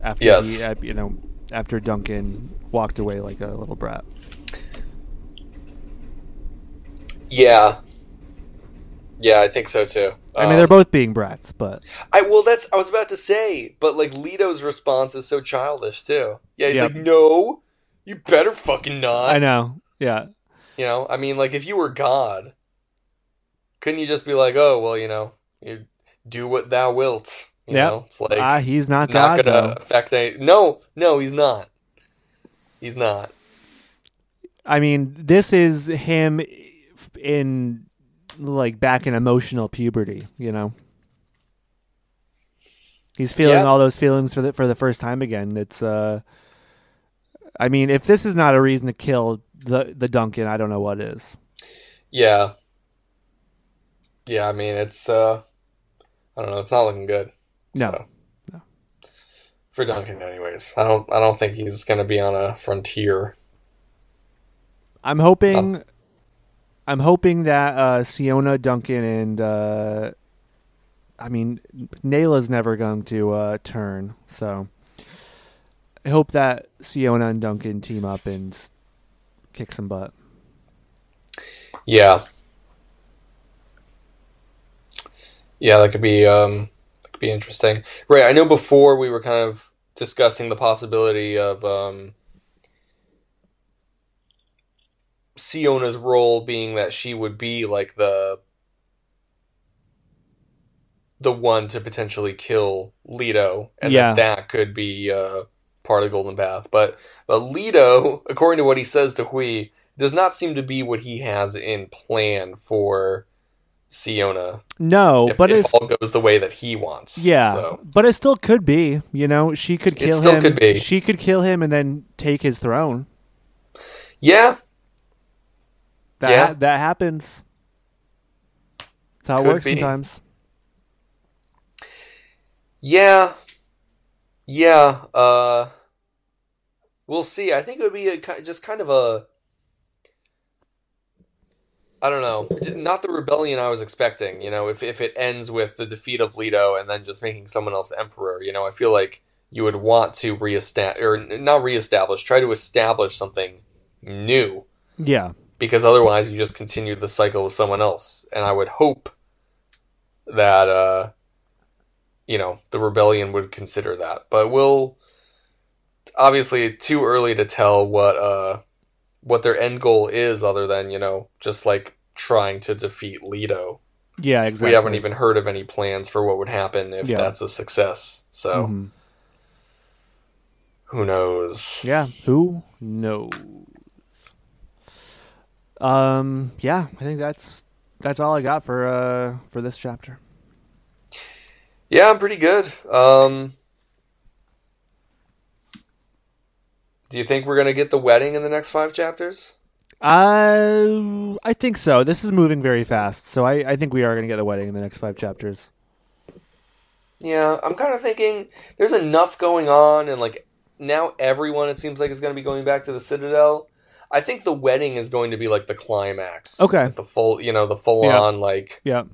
After Yes. he, uh, you know, after Duncan walked away like a little brat. Yeah. Yeah, I think so too. I mean, they're Um, both being brats, but I well, that's I was about to say, but like Leto's response is so childish too. Yeah, he's Yep. like, "No, you better fucking not." I know. Yeah, You know, I mean, like if you were God, couldn't you just be like, "Oh, well, you know, you do what thou wilt." You Yep. know, it's like ah, he's not not God gonna though. affect any. No, no, he's not. He's not. I mean, this is him in like back in emotional puberty, you know. He's feeling Yeah. all those feelings for the for the first time again. It's uh I mean, if this is not a reason to kill the the Duncan, I don't know what is. Yeah. Yeah, I mean, it's uh, I don't know. It's not looking good. No. So. For Duncan, anyways, I don't. I don't think he's gonna be on a frontier. I'm hoping I'm hoping that uh Siona, Duncan and uh I mean Nayla's never going to uh turn, so I hope that Siona and Duncan team up and kick some butt. Yeah. Yeah, that could be um that could be interesting. Right, I know before we were kind of discussing the possibility of um Siona's role being that she would be like the the one to potentially kill Leto and Yeah. that that could be uh part of the Golden Path. But but Leto, according to what he says to Hwi, does not seem to be what he has in plan for Siona. No, if, but if all goes the way that he wants. yeah, So, but it still could be. You know, she could kill It still him. could be. She could kill him and then take his throne. yeah, That Yeah. that happens. That's how it Could works be. sometimes. yeah, yeah. Uh, we'll see. I think it would be a, just kind of a. I don't know. Not the rebellion I was expecting. You know, if if it ends with the defeat of Leto and then just making someone else emperor, you know, I feel like you would want to reestablish or not reestablish, try to establish something new Yeah. because otherwise you just continue the cycle with someone else. And I would hope that uh you know, the rebellion would consider that. But we'll obviously too early to tell what uh what their end goal is other than, you know, just like trying to defeat Leto. Yeah, exactly. We haven't even heard of any plans for what would happen if Yeah. that's a success. So, Mhm. who knows? Yeah, who knows? Um, yeah, I think that's that's all I got for uh for this chapter. Yeah, I'm pretty good. Um, do you think we're gonna get the wedding in the next five chapters? Uh, I think so. This is moving very fast, so I, I think we are going to get the wedding in the next five chapters. Yeah, I'm kind of thinking there's enough going on, and like now everyone it seems like is going to be going back to the Citadel. I think the wedding is going to be like the climax. Okay. Like, the full, you know, the full Yeah. on like. Yeah,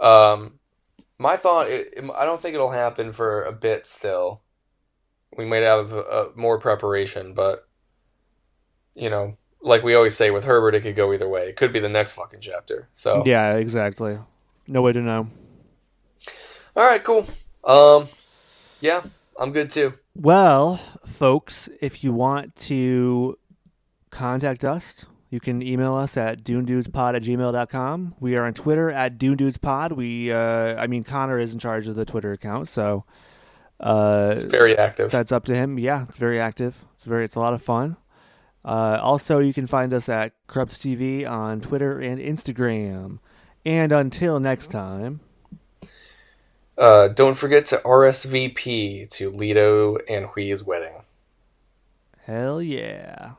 Um, my thought, it, it- I don't think it'll happen for a bit still. We might have uh, more preparation, but you know, like we always say with Herbert, it could go either way. It could be the next fucking chapter. So yeah, exactly. No way to know. all right, cool. Um, yeah, I'm good too. Well, folks, if you want to contact us, You can email us at dunedudespod at gmail.com. We are on Twitter at dunedudespod. We, uh, I mean, Connor is in charge of the Twitter account, so uh, It's very active. that's up to him. Yeah, it's very active. It's very, it's a lot of fun. Uh, also, you can find us at Krubs TV on Twitter and Instagram. And until next time, Uh, don't forget to RSVP to Leto and Hwi's wedding. hell yeah.